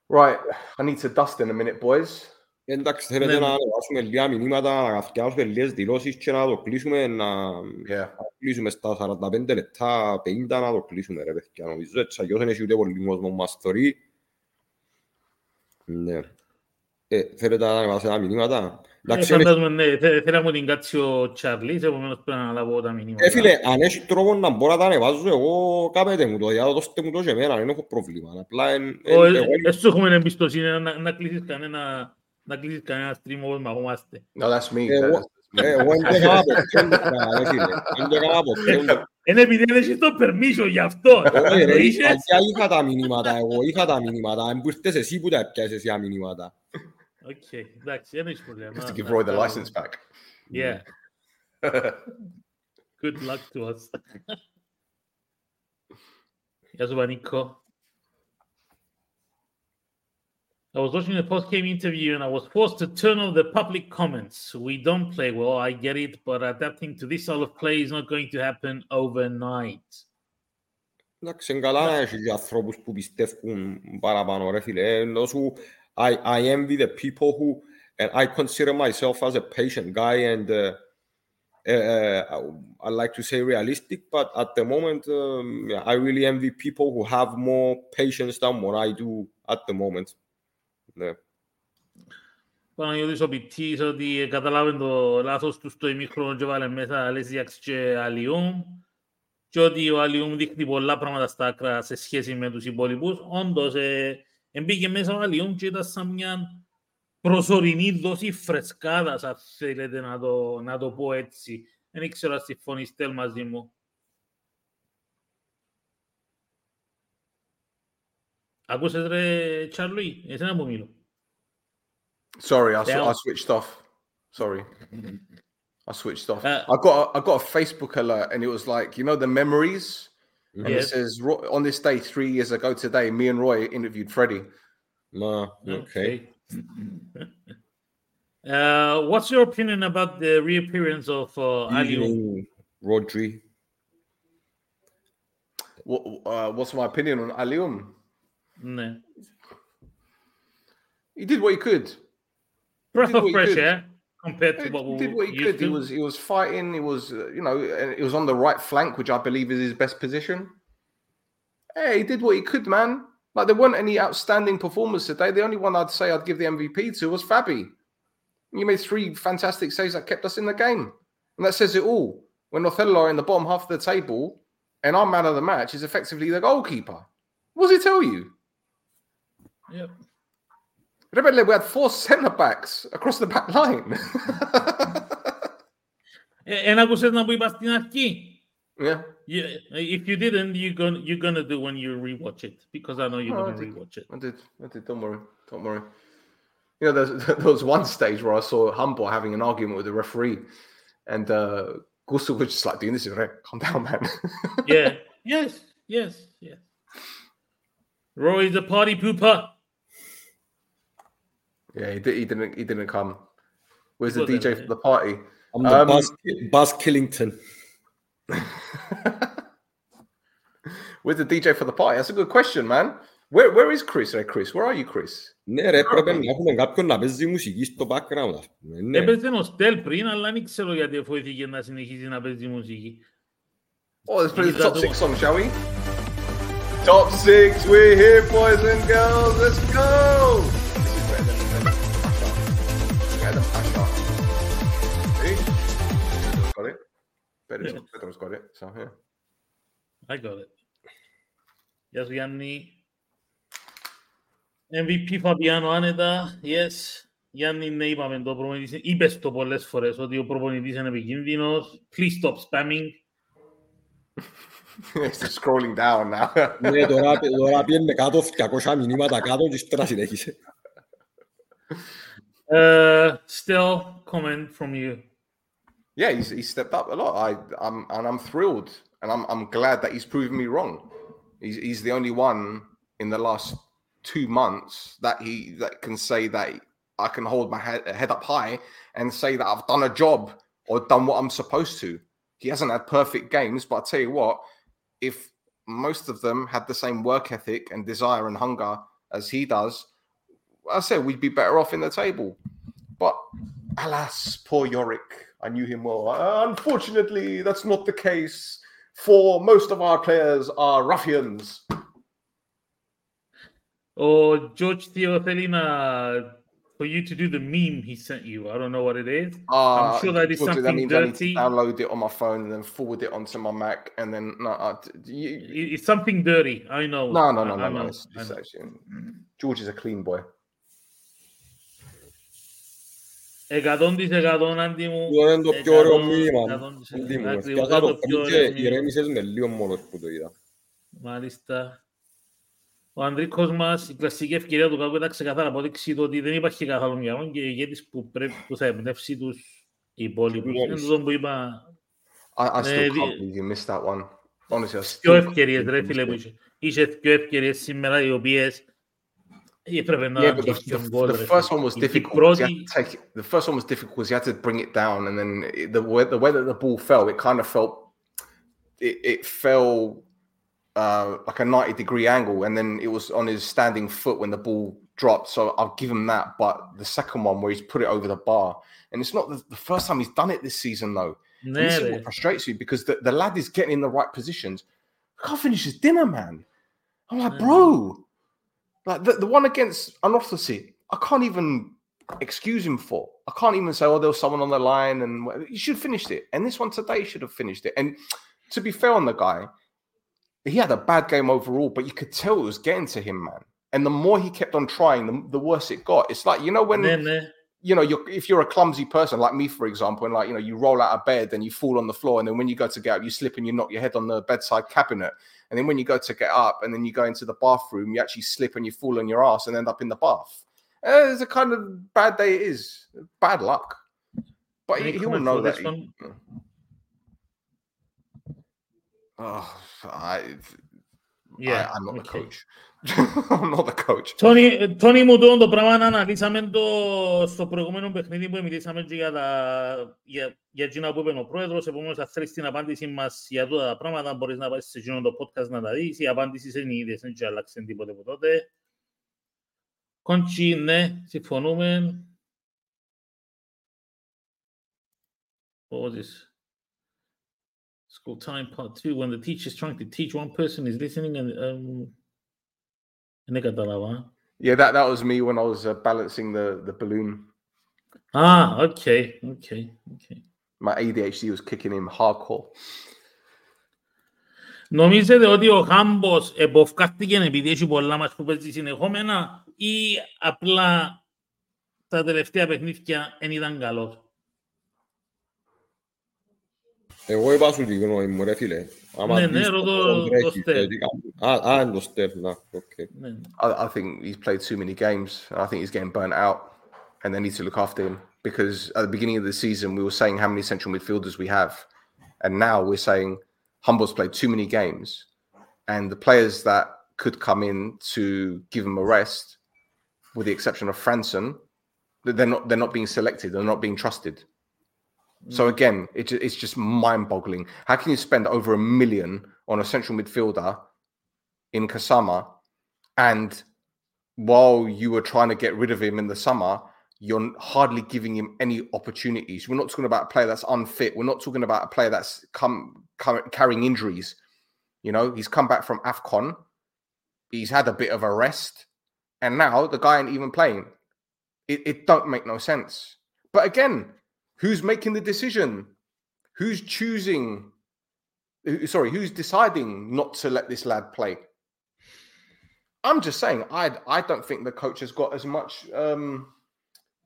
Right. I need to dust in a minute, boys. Εντάξει, θέλετε Ναι. να ανεβάσουμε λίγα μηνύματα, να καθιάσουμε λίγες δηλώσεις και να το κλείσουμε, να Yeah. κλείσουμε στα 45 λεπτά, 50 να το κλείσουμε ρε παιδιά. Νομίζω έτσι, αλλιώς δεν έχει ούτε πολύ κόσμο μας θωρεί. Ναι. Ε, θέλετε να ανεβάσουμε μηνύματα. Ε, Εντάξει, είναι- φαντάζομαι, ναι, θε- θέλαμε την κάτσει ο Τσάρλις, επομένως πρέπει να αναλάβω τα μηνύματα. Ε, φίλε, αν έχει τρόπο να μπορώ να τα ανεβάζω εγώ, κάπετε μου το, για δώστε μου το και εμένα, δεν έχω πρόβλημα. Απλά εν, εν, Ω, ε, εγώ, ε, σου έχουμε εμπιστοσύνη να, να κλείσεις κανένα, να κλείσεις κανένα stream όπως μαχόμαστε. No, that's me. Ε, εγώ- ε, εγώ δεν το έκανα ποτέ, ρε φίλε. Δεν το έκανα ποτέ. Είναι επειδή δεν έχεις το permission γι' αυτό. Όχι, ρε, Το είχες. παλιά είχα τα μηνύματα, εγώ είχα τα μηνύματα. Αν που ήρθες εσύ που τα έπιασες εσύ τα μηνύματα. Οκ, εντάξει, δεν έχεις πρόβλημα. Just to Να- give να Roy the κάνω- license back. Yeah. Good luck to us. Γεια σου, Πανίκο. I was watching a post-game interview and I was forced to turn off the public comments. We don't play well, I get it, but adapting to this style of play is not going to happen overnight. Εντάξει, είναι καλά να έχεις και ανθρώπους που πιστεύουν παραπάνω, ρε φίλε. Ε, Ενώ σου, I, I envy the people who, and I consider myself as a patient guy and uh, uh, I like to say realistic, but at the moment, um, yeah, I really envy people who have more patience than what I do at the moment. Ναι. Παναγιώτης ο Πιτής ότι καταλάβει το λάθος τους στο ημίχρονο και βάλε μέσα Αλέσιαξ και Αλιούμ και ότι ο Αλιούμ δείχνει πολλά πράγματα στα άκρα σε σχέση με τους υπόλοιπους. Όντως, ε, εμπήκε μέσα ο Αλιούμ και ήταν σαν μια προσωρινή δόση φρεσκάδας, αν θέλετε να το, να το πω έτσι. Δεν ήξερα αν συμφωνήστε μαζί μου. Acquisitre Charlie, esenamo Milo. Sorry, I, I switched off. Sorry. I switched off. Uh, I got a, I got a Facebook alert and it was like, you know, the memories. Yes. And it says on this day three years ago today, me and Roy interviewed Freddie. No, okay. uh, what's your opinion about the reappearance of uh, Aliu Rodri? What, uh, what's my opinion on Alium? No. He did what he could. Breath of fresh air compared to what we did. What he could, to. he was he was fighting. He was uh, you know, he was on the right flank, which I believe is his best position. Hey, he did what he could, man. Like there weren't any outstanding performers today. The only one I'd say I'd give the MVP to was Fabi. You made three fantastic saves that kept us in the game, and that says it all. When Othello are in the bottom half of the table, and our man of the match is effectively the goalkeeper. What does he tell you? Yep. Remember, we had four centre backs across the back line. and I was saying we must not Yeah. Yeah. If you didn't, you're gonna you're gonna do when you rewatch it because I know you're oh, gonna rewatch it. I did. I did. Don't worry. Don't worry. You know, there's, there was one stage where I saw Humble having an argument with the referee, and uh, was just like doing this. "Come right. Calm down, man. yeah. Yes. Yes. Yes. Roy's a party pooper. yeah, he, did, he didn't. He didn't come. Where's the Well, then, DJ yeah. for the party? I'm the Um, Buzz, Buzz Killington. Where's the DJ for the party? That's a good question, man. Where Where is Chris? Hey, Chris, where are you, Chris? Ναι ρε, πρέπει να έχουμε κάποιον να παίζει μουσική στο background. ας πούμε. Ναι. Έπαιζε ο Στέλ πριν, αλλά δεν ξέρω γιατί φοήθηκε να συνεχίσει να παίζει μουσική. Oh, let's play the He's top got six the- song, shall we? Top six, we're here, boys and girls. Let's go. Pasha. Better than Pasha. See? Bedham's got it. Bedham's, Bedham's got it. So yeah. I got it. Γεια σου Γιάννη. MVP Φαβιάνο άνετα, yes. Γιάννη, ναι, είπαμε το προπονητής. Είπες το πολλές φορές ότι ο προπονητής είναι επικίνδυνος. Please stop spamming. it's just scrolling down now. Ναι, τώρα, τώρα πιένε κάτω 200 μηνύματα κάτω και ύστερα συνέχισε. Uh, still, comment from you. yeah, he's, he's stepped up a lot. I, I'm and I'm thrilled, and I'm I'm glad that he's proven me wrong. He's he's the only one in the last two months that he that can say that I can hold my head, head up high and say that I've done a job or done what I'm supposed to. He hasn't had perfect games, but I tell you what, if most of them had the same work ethic and desire and hunger as he does, I said we'd be better off in the table. But alas, poor Yorick. I knew him well. Uh, unfortunately, that's not the case. For most of our players are ruffians. Or George Theophelima, for you to do the meme he sent you. I don't know what it is. Uh, I'm ah, sure that is something that dirty. I download it on my phone and then forward it onto my Mac, and then no, uh, you, it's something dirty. I know. No, no, no, I, no, I no. It's, it's actually, George is a clean boy. Εκατόν της εκατόν, Άντι μου. Αυτό είναι το πιο ωραίο Εκατόν, μήνυμα. εκατόν της Αντί εκατόν. μου, Ακριβώς, έφτιασα το το πιο πριν και ωραίο μήνυμα. ηρέμησες με λίγο μόνος που το είδα. Μάλιστα. Ο Ανδρίκος μας, η κλασική ευκαιρία του κάπου ήταν ξεκαθάρα απόδειξη του ότι δεν υπάρχει καθόλου μυαλό και ηγέτης που, πρέπει, που θα εμπνεύσει τους υπόλοιπους. Είναι Μόλις. αυτό που είπα, I, I still Eh, can't the- believe you missed that one. Honestly, I πιο still ευκαιρίες can't ρε believe φίλε you που missed it. είχε. Είχε πιο ευκαιρίες σήμερα οι οποίες Yeah, but the, the, the first one was difficult. Take, the first one was difficult because you had to bring it down, and then it, the way, the way that the ball fell, it kind of felt it, it fell uh, like a ninety degree angle, and then it was on his standing foot when the ball dropped. So I'll give him that. But the second one where he's put it over the bar, and it's not the, the first time he's done it this season though. This is what frustrates me because the, the lad is getting in the right positions. I can't finish his dinner, man. I'm like, bro, like the, the one against Anofsy, I can't even excuse him for. I can't even say, oh, there was someone on the line and whatever. you should have finished it. And this one today should have finished it. And to be fair on the guy, he had a bad game overall, but you could tell it was getting to him, man. And the more he kept on trying, the, the worse it got. It's like, you know, when you know, you're if you're a clumsy person like me, for example, and like you know, you roll out of bed and you fall on the floor, and then when you go to get up, you slip and you knock your head on the bedside cabinet, and then when you go to get up, and then you go into the bathroom, you actually slip and you fall on your ass and end up in the bath. Uh, it's a kind of bad day it is, bad luck. But he, Any he will know that. he- oh, I, Yeah, I, I'm not the okay. coach. I'm not the coach. Τόνι, Τόνι μου το, το πράγμα να αναλύσαμε το στο προηγούμενο παιχνίδι που μιλήσαμε και για, τα, για, για εκείνα που είπε ο πρόεδρος. Επομένως, αν θέλεις την απάντηση μας για τούτα τα πράγματα, μπορείς να πάσεις σε εκείνο το podcast να τα δεις. Η απάντηση είναι η ίδια, δεν έχει αλλάξει τίποτε από τότε. Κόντσι, ναι, συμφωνούμε. What was this? School time part two, when the teacher is trying to teach one person is listening and um, δεν κατάλαβα. Yeah, that, that was me when I was uh, balancing the, the balloon. Ah, okay, okay, okay. My ADHD was kicking in hardcore. Νομίζετε ότι ο Χάμπος εποφκάστηκε επειδή έχει πολλά μας που παίζει συνεχόμενα ή απλά τα τελευταία παιχνίδια δεν ήταν καλός. E voi va I, I think he's played too many games. I think he's getting burnt out, and they need to look after him because at the beginning of the season we were saying how many central midfielders we have, and now we're saying Humble's played too many games, and the players that could come in to give him a rest, with the exception of Franson, they're not they're not being selected. They're not being trusted. So again, it, it's just mind-boggling. How can you spend over a million on a central midfielder in Kasama, and while you were trying to get rid of him in the summer, you're hardly giving him any opportunities. We're not talking about a player that's unfit. We're not talking about a player that's come, come carrying injuries. You know, he's come back from Afcon. He's had a bit of a rest, and now the guy ain't even playing. It, it don't make no sense. But again, Who's making the decision? Who's choosing? Uh, sorry, who's deciding not to let this lad play? I'm just saying, I I don't think the coach has got as much um,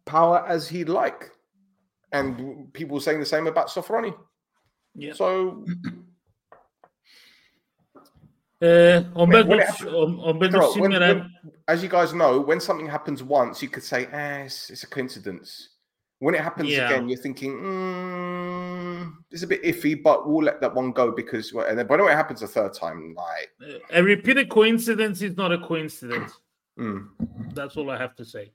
power as he'd like, and people saying the same about Sofroni. Yeah. So. Uh, on on, on Carol, when, when, as you guys know, when something happens once, you could say, eh, it's, it's a coincidence. When it happens Yeah. again, you're thinking, mm, it's a bit iffy, but we'll let that one go because, well, and then, but when it happens a third time, like, A repeated coincidence is not a coincidence. mm, That's all I have to say.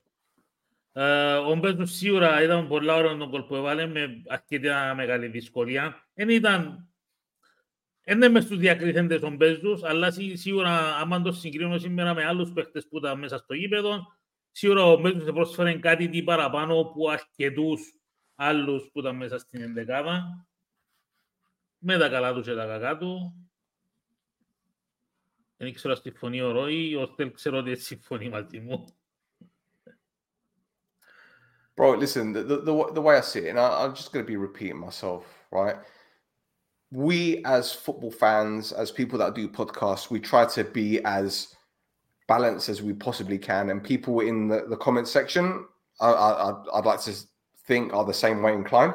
Ε, ο Μπέτος σίγουρα ήταν πολλά ωραίο τον κόλ που έβαλε με αρκετά μεγάλη δυσκολία. Δεν ήταν... Δεν είναι μες στους διακριθέντες ο Μπέτος, αλλά σί- σίγουρα άμα το συγκρίνω σήμερα με άλλους παίχτες που ήταν μέσα στο γήπεδο, σίγουρα ο Μπέτος πρόσφερε κάτι τι παραπάνω από αρκετούς άλλους που ήταν μέσα στην ενδεκάδα. Με τα καλά τους και τα κακά του. Δεν ξέρω αν συμφωνεί ο Ρόι, ο Στέλ ξέρω ότι συμφωνεί μαζί μου. bro, listen, the, the, the, the way I see it, and I, I'm just going to be repeating myself, right? We, as football fans, as people that do podcasts, we try to be as balanced as we possibly can. And people in the, the comment section, I, I, I'd- I'd like to think are the same way inclined.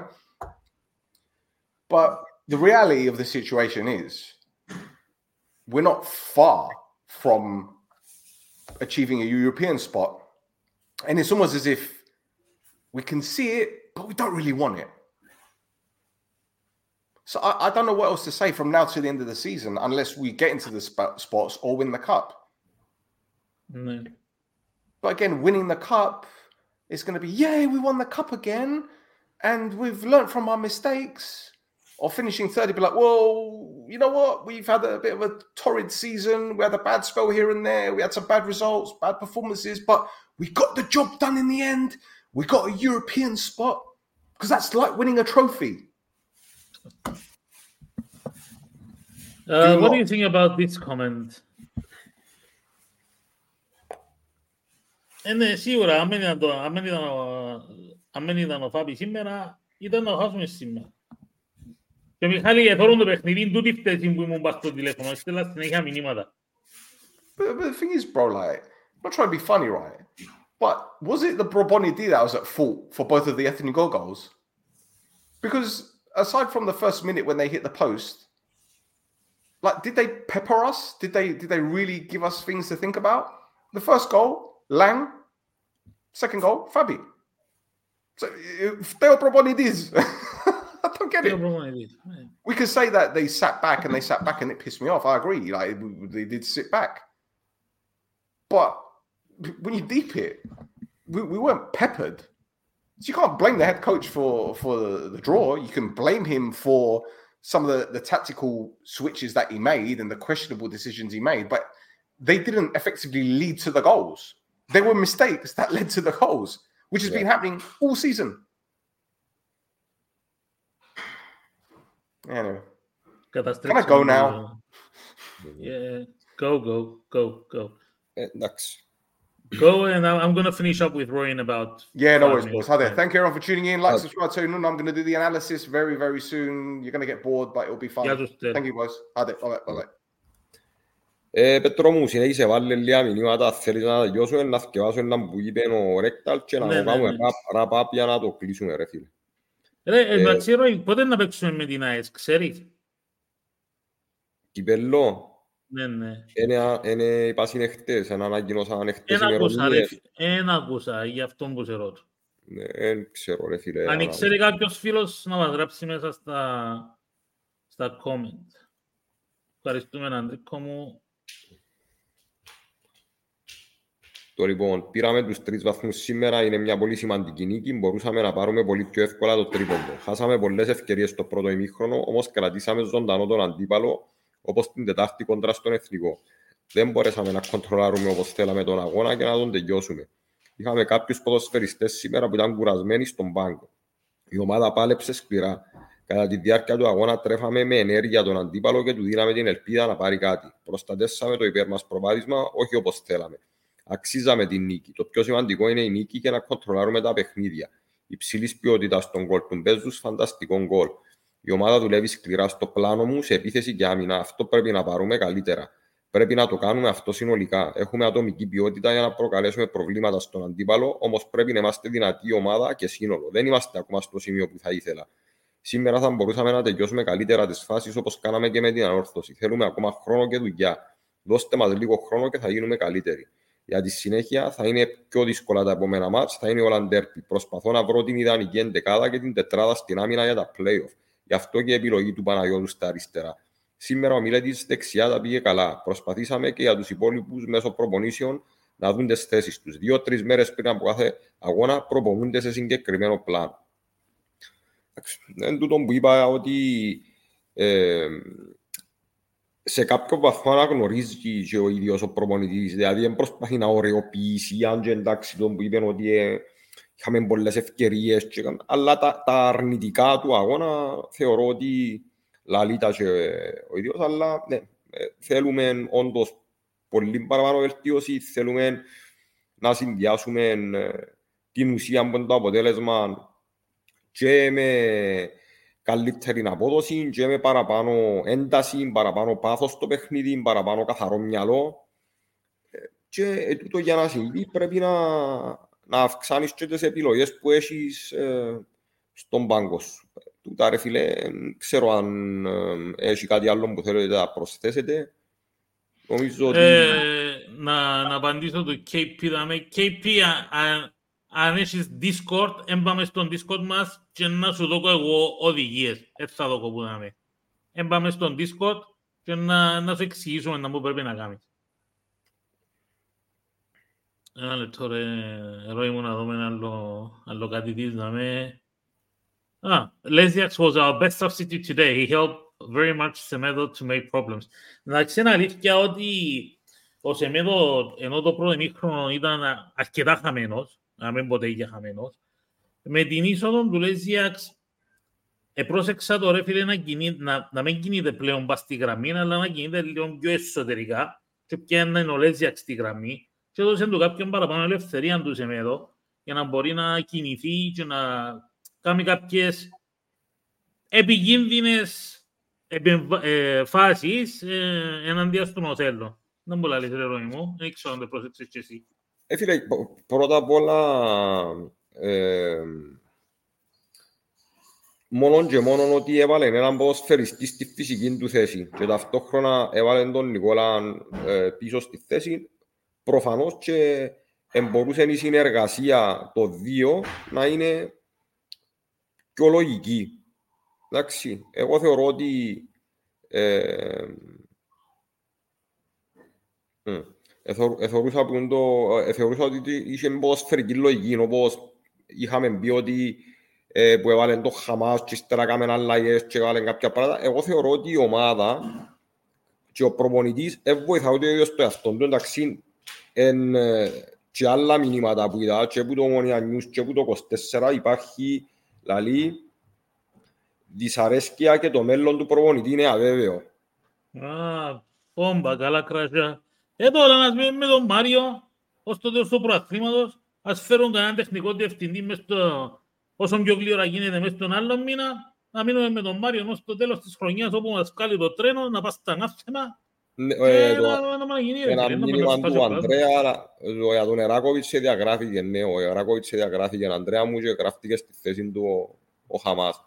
But the reality of the situation is we're not far from achieving a European spot. And it's almost as if we can see it, but we don't really want it. So I, I don't know what else to say from now to the end of the season unless we get into the sp- spots or win the cup. No. But again, winning the cup is going to be, yay, we won the cup again. And we've learnt from our mistakes. Or finishing third, you'd be like, well, you know what? We've had a bit of a torrid season. We had a bad spell here and there. We had some bad results, bad performances, but we got the job done in the end. We got a European spot because that's like winning a trophy. Uh, do what do you think about this comment? Ε, ναι, σίγουρα, αν δεν ήταν, το, αν δεν ήταν, ο, αν δεν ήταν ο Φάπη σήμερα, ήταν να χάσουμε σήμερα. Και Μιχάλη, εθώρουν το παιχνίδι, τούτη φταίση που ήμουν πας στο τηλέφωνο, στέλνα συνέχεια μηνύματα. But, but the thing is, bro, like, I'm not trying to be funny, right? But was it the Braboni D that was at fault for both of the Ethnic goal goals? Because aside from the first minute when they hit the post, like, did they pepper us? Did they did they really give us things to think about? The first goal, Lang, second goal, Fabi. So Theo Proboni. I don't get it. Yeah. We could say that they sat back and they sat back and it pissed me off. I agree. Like they did sit back, but when you deep it, we, we weren't peppered. So you can't blame the head coach for for the, the draw. You can blame him for some of the, the tactical switches that he made and the questionable decisions he made, but they didn't effectively lead to the goals there were mistakes that led to the goals, which has yeah. been happening all season. Anyway, God, that's can I go now? Yeah, go, go, go, go. Uh, next. Go and I'm going to finish up with Roy in about. Yeah, no worries, boys. Hi there. Thank you everyone for tuning in. Like, subscribe, tune in. I'm going to do the analysis very, very soon. You're going to get bored, but it'll be fun. Yeah, just, uh, Thank you, boys. Hi there. All right, all right. Ε, Πέτρο μου, συνέχισε βάλε λίγα μηνύματα, θέλεις να τελειώσουμε, να θυκευάσω έναν που είπε ο Ρέκταλ και να Ναι, το ναι, κάνουμε ναι. rap- wrap-up για να το κλείσουμε ρε φίλε. Ρε, Ε, εντάξει, Roy, πότε να παίξουμε με την ΑΕΣ, ξέρεις; Κυπέλλο, Ναι, ναι. είναι, είναι είπα είναι χτες, ένα ανακοινώσαν χτες Ένα ακούσα, ρε, ημερομηνίες. φι- ένα ακούσα, γι' αυτό που σε ρωτώ. Ναι, Δεν ξέρω ρε φίλε. Αν αλλά- ξέρει κάποιος φίλος να μας γράψει μέσα στα, στα comment. Ευχαριστούμε, Αντρίκο μου. Το λοιπόν, πήραμε τους τρεις βαθμούς σήμερα, είναι μια πολύ σημαντική νίκη. Μπορούσαμε να πάρουμε πολύ πιο εύκολα το τρίποντο. Χάσαμε πολλές ευκαιρίες στο πρώτο ημίχρονο, όμως κρατήσαμε ζωντανό τον αντίπαλο, όπως την Τετάρτη κόντρα στον Εθνικό. Δεν μπορέσαμε να κοντρολάρουμε όπως θέλαμε τον αγώνα και να τον τελειώσουμε. Είχαμε κάποιους ποδοσφαιριστές σήμερα που ήταν κουρασμένοι στον πάγκο. Η ομάδα πάλεψε σκληρά. Κατά τη διάρκεια του αγώνα τρέφαμε με ενέργεια τον αντίπαλο και του δίναμε την ελπίδα να πάρει κάτι. Προστατεύσαμε το υπέρ μας προβάδισμα, όχι όπως θέλαμε. Αξίζαμε την νίκη. Το πιο σημαντικό είναι η νίκη και να κοντρολάρουμε τα παιχνίδια. Υψηλής ποιότητας στον γκολ του Μπέζους, φανταστικό γκολ. Η ομάδα δουλεύει σκληρά στο πλάνο μου, σε επίθεση και άμυνα. Αυτό πρέπει να πάρουμε καλύτερα. Πρέπει να το κάνουμε αυτό συνολικά. Έχουμε ατομική ποιότητα για να προκαλέσουμε προβλήματα στον αντίπαλο, όμως πρέπει να είμαστε δυνατή ομάδα και σύνολο. Δεν είμαστε ακόμα στο σημείο που θα ήθελα. Σήμερα θα μπορούσαμε να τελειώσουμε καλύτερα τις φάσεις όπως κάναμε και με την ανόρθωση. Θέλουμε ακόμα χρόνο και δουλειά. Δώστε μας λίγο χρόνο και θα γίνουμε καλύτεροι. Για τη συνέχεια θα είναι πιο δύσκολα τα επόμενα μάτς, θα είναι όλα ντέρπι. Προσπαθώ να βρω την ιδανική εντεκάδα και την τετράδα στην άμυνα για τα playoff. Γι' αυτό και η επιλογή του Παναγιώτου στα αριστερά. Σήμερα ο Μιλέτης δεξιά τα πήγε καλά. Προσπαθήσαμε και για τους υπόλοιπους μέσω προπονήσεων να δουν τις θέσεις τους. Δύο-τρεις μέρες πριν από κάθε αγώνα προπονούνται σε συγκεκριμένο πλάνο. Εντάξει, Εν τούτο που είπα ότι ε, σε κάποιο βαθμό αναγνωρίζει και ο ίδιος ο προπονητής. Δηλαδή δεν προσπαθεί να ωρεοποιήσει, αν και εντάξει τον που είπε ότι ε, είχαμε πολλές ευκαιρίες, και, έκαμε- αλλά τα, τα αρνητικά του αγώνα θεωρώ ότι λαλεί τα και ο ίδιος, αλλά ναι, ε, θέλουμε όντως πολύ παραπάνω βελτίωση, θέλουμε να συνδυάσουμε ε, την ουσία που είναι το αποτέλεσμα και με καλύτερη απόδοση και με παραπάνω ένταση, παραπάνω πάθος στο παιχνίδι, παραπάνω καθαρό μυαλό. Ε, Και ε, τούτο για να συμβεί πρέπει να, να αυξάνεις και τις επιλογές που έχεις ε, στον πάγκο σου. Ε, Τούτα ρε φίλε, δεν ξέρω αν ε, έχει κάτι άλλο που θέλετε να προσθέσετε. Νομίζω ότι... Ε, να, να απαντήσω το KP. δάμε. KP, α- α- αν έχεις Discord, έμπαμε στον Discord μας και να σου δω εγώ οδηγίες. Έτσι θα δω που δάμε. Έμπαμε στον Discord και να, να σου εξηγήσουμε να μου πρέπει να κάνεις. Ένα λεπτό ρε, Ρόι μου να δούμε ένα άλλο, άλλο κάτι τι δάμε. Ah, Lesiax was our best substitute today. He helped very much Semedo to make problems. Εντάξει, είναι αλήθεια ότι ο Σεμέδο, ενώ το πρώτο ημίχρονο ήταν αρκετά χαμένος, να μην ποτέ είχε χαμένος, με την είσοδο του Λέζιαξ επρόσεξα το ρε φίλε να, κινεί, να, να μην κινείται πλέον πας στη γραμμή, αλλά να κινείται λίγο πιο εσωτερικά και πιάνε ο Λέζιαξ στη γραμμή και έδωσε του κάποιον παραπάνω ελευθερία του Σεμέδο για να μπορεί να κινηθεί και να κάνει κάποιες επικίνδυνες επεμβα- ε, φάσεις ε, εναντίον στον Οθέλο. Δεν μπορεί να λες ρε Ρώη μου, δεν ξέρω αν το πρόσεξες και εσύ. Ε, φίλε, π- πρώτα απ' όλα, ε, μόνον και μόνον ότι έβαλε έναν ποδοσφαιριστή στη φυσική του θέση και ταυτόχρονα έβαλε τον Νικόλα ε, πίσω στη θέση, προφανώς και εμπορούσε η συνεργασία των δύο να είναι πιο λογική. Εντάξει, εγώ θεωρώ ότι ε, μ, Εθω- εθωρούσα, που είναι το, εθωρούσα ότι είχε ποδοσφαιρική λογική, όπως είχαμε πει ότι ε, που έβαλε το Χαμάς και ύστερα έκαμε αλλαγές και έβαλε κάποια πράγματα. Εγώ θεωρώ ότι η ομάδα και ο προπονητής δεν βοηθά ούτε ο ίδιος το εαυτό του. Εντάξει, εν, ε, και άλλα μηνύματα που είδα και από το Ομονία News και από το 24 υπάρχει λαλή δυσαρέσκεια και το μέλλον του προπονητή είναι αβέβαιο. Α, πόμπα, καλά κράσια. Ε, τώρα να πούμε με τον Μάριο, ως το τέλος του προαθλήματος, ας φέρουν κανέναν τεχνικό διευθυντή μες στο, όσο πιο γλύωρα γίνεται μέσα στον άλλο μήνα, να μείνουμε με τον Μάριο ενώ στο τέλος της χρονιάς όπου μας βγάλει το τρένο, να πας στα ανάθεμα Ναι, και ε, το- να, να, να γίνει ρε, Ένα φίλε, να μήνυμα μην μας του φάσει ο Ανδρέα, αλλά το- για τον Εράκοβιτς σε διαγράφηκε, ναι, ο Εράκοβιτς σε διαγράφηκε, Ανδρέα μου και γράφτηκε στη θέση του ο, ο Χαμάς.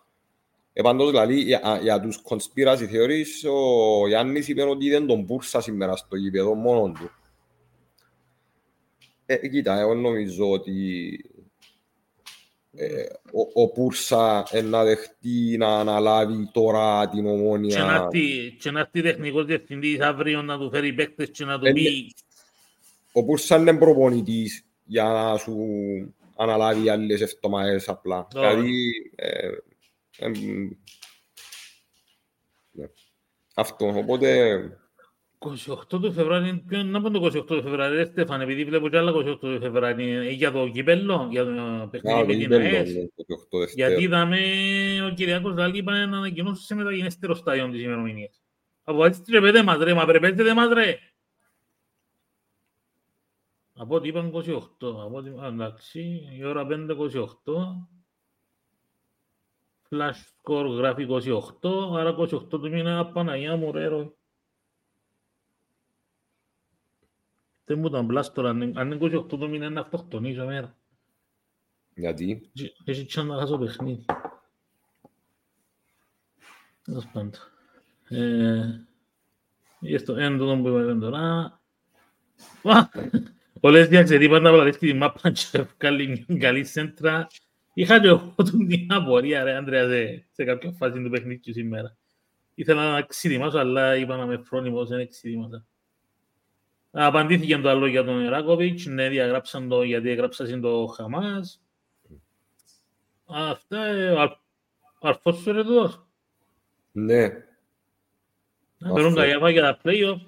Ε, πάντως, δηλαδή, για, για τους conspiracy theories, ο Γιάννης είπε ότι δεν τον πούρσα σήμερα στο γήπεδο μόνον του. Ε, κοίτα, εγώ νομίζω ότι ε, ο, ο Πούρσα ε, να δεχτεί να αναλάβει τώρα την Και να ομόνια. έρθει- και να έρθει τεχνικός διευθυντής αύριο να του φέρει παίκτες και να του Ε, πει Ο Πούρσα είναι προπονητής για να σου αναλάβει άλλες εβδομάδες απλά. Ω. Δηλαδή, ε, ε, μ, ναι. αυτό. Οπότε, 28 του Φεβρουάριου, ποιο να πω το 28 του Φεβρουάριου, ρε Στέφαν, επειδή βλέπω κι άλλα 28 του Φεβρουάριου, ε, για το κυπέλλο, για το να παιχνίδι το με την κύπελλο, ΑΕΣ. ναι, το 28 Δευτέρα. Γιατί είδαμε ο Κυριάκος Λάλη είπαν να ανακοινώσει σε μεταγενέστερο στάδιο της ημερομηνίας. Αποφασίστε ρε παιδε μας ρε, μα πρεπέζετε μας ρε. Από ό,τι είπαν 28, από ό,τι... α, εντάξει, η ώρα 5.28. Flash score γράφει 28, άρα 28 του μήνα, Παναγιά μου ρε ρο. Δεν μου ήταν πλάστορα, αν είναι- αν είναι 28 του μήνα είναι να αυτοκτονήσω μέρα. Γιατί, Έχει τσάν να χάσω παιχνίδι. Τέλος πάντων. Ε, για στο ένα τούτο που είπαμε τώρα. Μα, Ο Λέσδιαξ γιατί πάντα βαλεύει τη μάπα και βγάλει μια καλή σέντρα. Είχα και εγώ τον την απορία ρε Άντρεα σε, σε κάποια φάση του παιχνίδιου σήμερα. Ήθελα να ξεδιμάσω αλλά είπα να με φρόνιμος, δεν ξεδιμάσα. Απαντήθηκε το άλλο για τον Ιράκοβιτς, ναι διαγράψαν το γιατί έγραψαν το Χαμάς. Αυτά, ε, ο Αλ- ο Αλφός σου ρε τούτος. ναι, Να παίρνουν Αυτό. καγιάφα για τα play-off.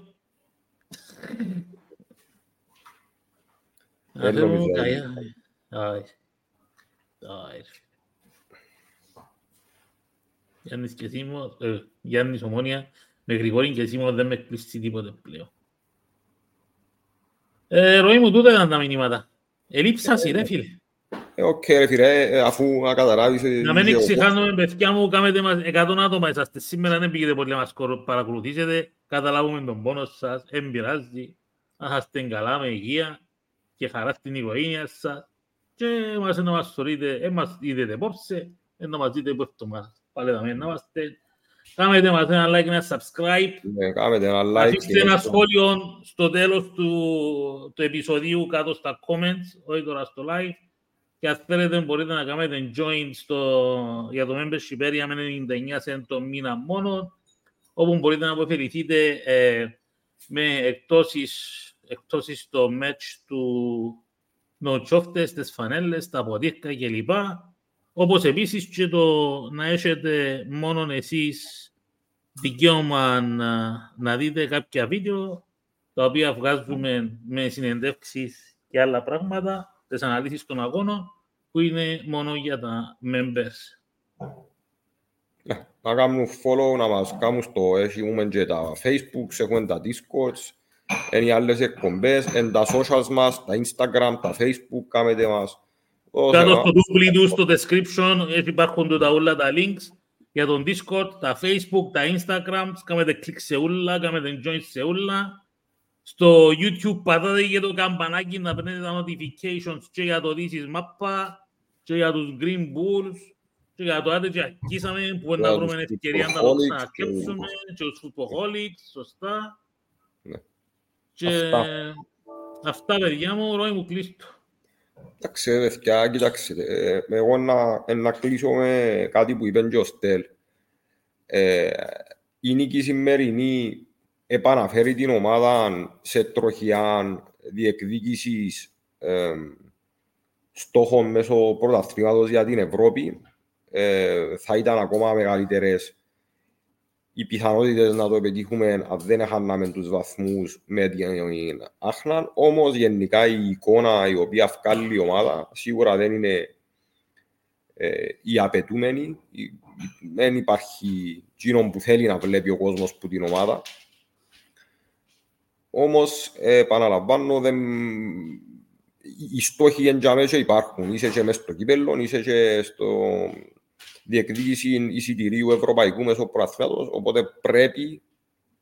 Να Δεν παίρνουν νομίζω. καγιάφα. Άι. Άι. Γιάννης και Σίμως, ε, Γιάννης Ομόνια, με Γρηγόρη και Σίμως δεν με εκπλήσει τίποτε πλέον. Ε, Ροή μου, τούτα ήταν τα μηνύματα. Ελείψαση ρε φίλε. Ε, οκ, ρε φίλε, ε, αφού να καταλάβεις... ε, Να μην και ο ξεχάνουμε, παιδιά μου, κάμετε μας 100 άτομα είσαστε. Σήμερα δεν πήγετε πολύ να μας κορο- παρακολουθήσετε. Καταλάβουμε τον πόνο σας, δεν πειράζει. Να είστε καλά, με υγεία και χαρά στην οικογένεια σας. Και μας να μας θωρείτε, ε, μας είδετε απόψε, ε, να μας δείτε πόσο μας. Πάλι δαμε να είμαστε. Κάμετε μας ένα like, ένα subscribe. Ναι, κάμετε ένα like. Αφήστε και ένα αυτό. σχόλιο στο τέλος του, του επεισοδίου κάτω στα comments, όχι τώρα στο live. Και αν θέλετε μπορείτε να κάνετε join στο, για το membership area με 99 cent το μήνα μόνο, όπου μπορείτε να αποφεληθείτε ε, με εκτόσεις, εκτόσεις στο match του νοτσόφτες, τις φανέλες, τα ποτήρκα κλπ. Όπως επίσης και το να έχετε μόνο εσείς δικαίωμα να, να δείτε κάποια βίντεο τα οποία βγάζουμε με συνεντεύξεις και άλλα πράγματα, τις αναλύσεις των αγώνων που είναι μόνο για τα members. Ναι, Να κάνουν follow, να μας κάνουν στο έχουμε και τα facebook, έχουμε τα discords, είναι οι άλλες εκπομπές, είναι τα socials μας, τα instagram, τα facebook, κάμετε μας. Δώσε Κάτω μας. στο Google του, στο description, έτσι υπάρχουν τούτα όλα τα links για τον Discord, τα Facebook, τα Instagram, κάνετε κλικ σε όλα, κάνετε join σε όλα. Στο YouTube πατάτε και το καμπανάκι να παίρνετε τα notifications και για το This is Mappa και για τους Green Bulls και για το άντε και ακίσαμε που μπορεί να Για βρούμε τους ευκαιρία να τα Footbaholics ξανασκέψουμε και τους Footbaholics, σωστά. Ναι. Και Αυτά. αυτά παιδιά μου, ρώη μου κλείστο. Εντάξει, ρε παιδιά, κοιτάξτε, ε, εγώ να, ε, να κλείσω με κάτι που είπε και ο Στέλ. Ε, η νίκη σημερινή επαναφέρει την ομάδα σε τροχιά διεκδίκησης ε, στόχων μέσω πρωταθλήματος για την Ευρώπη. Ε, θα ήταν ακόμα μεγαλύτερες οι πιθανότητες να το πετύχουμε αν δεν έχαναμε τους βαθμούς με την Άχναν. Όμως γενικά η εικόνα η οποία βγάλει η ομάδα σίγουρα δεν είναι ε, η απαιτούμενη. Η- Δεν υπάρχει εκείνο που θέλει να βλέπει ο κόσμος που την ομάδα. Όμως, ε, επαναλαμβάνω, δεν... οι στόχοι εν τζαμέ και υπάρχουν. Είσαι και μέσα στο κύπελλο, είσαι και στο διεκδίκηση εισιτηρίου ευρωπαϊκού μέσω προαθλάτος, οπότε πρέπει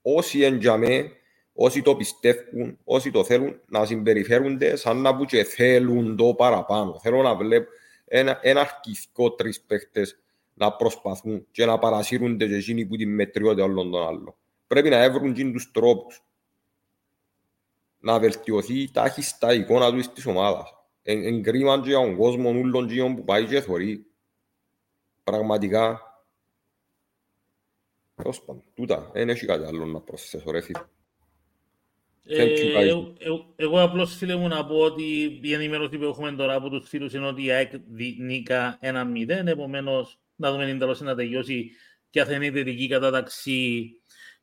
όσοι εν τζαμέ, όσοι το πιστεύουν, όσοι το θέλουν, να συμπεριφέρονται σαν να που και θέλουν το παραπάνω. Θέλω να βλέπω ένα, ένα αρχικό τρεις παίχτες να προσπαθούν και να παρασύρονται και εκείνοι που την μετριότητα όλων των άλλων. Πρέπει να έβρουν και τους τρόπους να βελτιωθεί τάχιστα η εικόνα τους της ομάδας. εν, εν κρίμα και για τον κόσμο ούλων τζίων που πάει και θωρεί. Πραγματικά. Τέλος πάντων, τούτα, δεν έχει κάτι άλλο να προσθέσω ρε φίλε. Ε, Thank you, guys. εγώ- εγώ- Εγώ απλώς φίλε μου να πω ότι η ενημέρωση που έχουμε τώρα από τους φίλους είναι ότι η ΑΕΚ δι- νίκα 1-0, επομένως να δούμε την τέλος να τελειώσει ποια θα είναι η τελική κατάταξη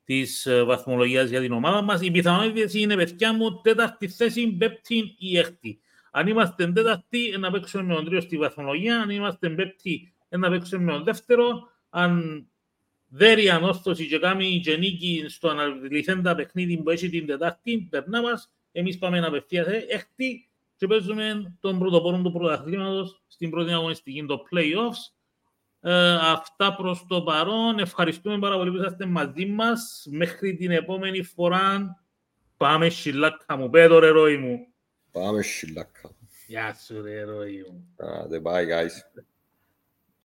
της ε, βαθμολογίας για την ομάδα μας. Οι πιθανότητες είναι, παιδιά μου, τέταρτη θέση, πέπτη ή έκτη. Αν είμαστε τέταρτη, ε, να παίξουμε με τον τρίο στη βαθμολογία. Αν είμαστε πέπτη, ε, να παίξουμε με τον δεύτερο. Αν δέρει ανόρθωση και κάνει και νίκη στο αναλυθέντα παιχνίδι που έχει την Τετάρτη, περνά μας, εμείς πάμε να απευθείας ε, έκτη και παίζουμε τον πρωτοπόρο του πρωταθλήματος στην πρώτη αγωνιστική, το play-offs. Ε, αυτά προς το παρόν. Ευχαριστούμε πάρα πολύ που είσαστε μαζί μας. Μέχρι την επόμενη φορά πάμε σιλάκα μου. Πέτω ρε ρόι μου. Πάμε σιλάκα. Γεια σου ρε ρόι μου. Άντε, bye guys.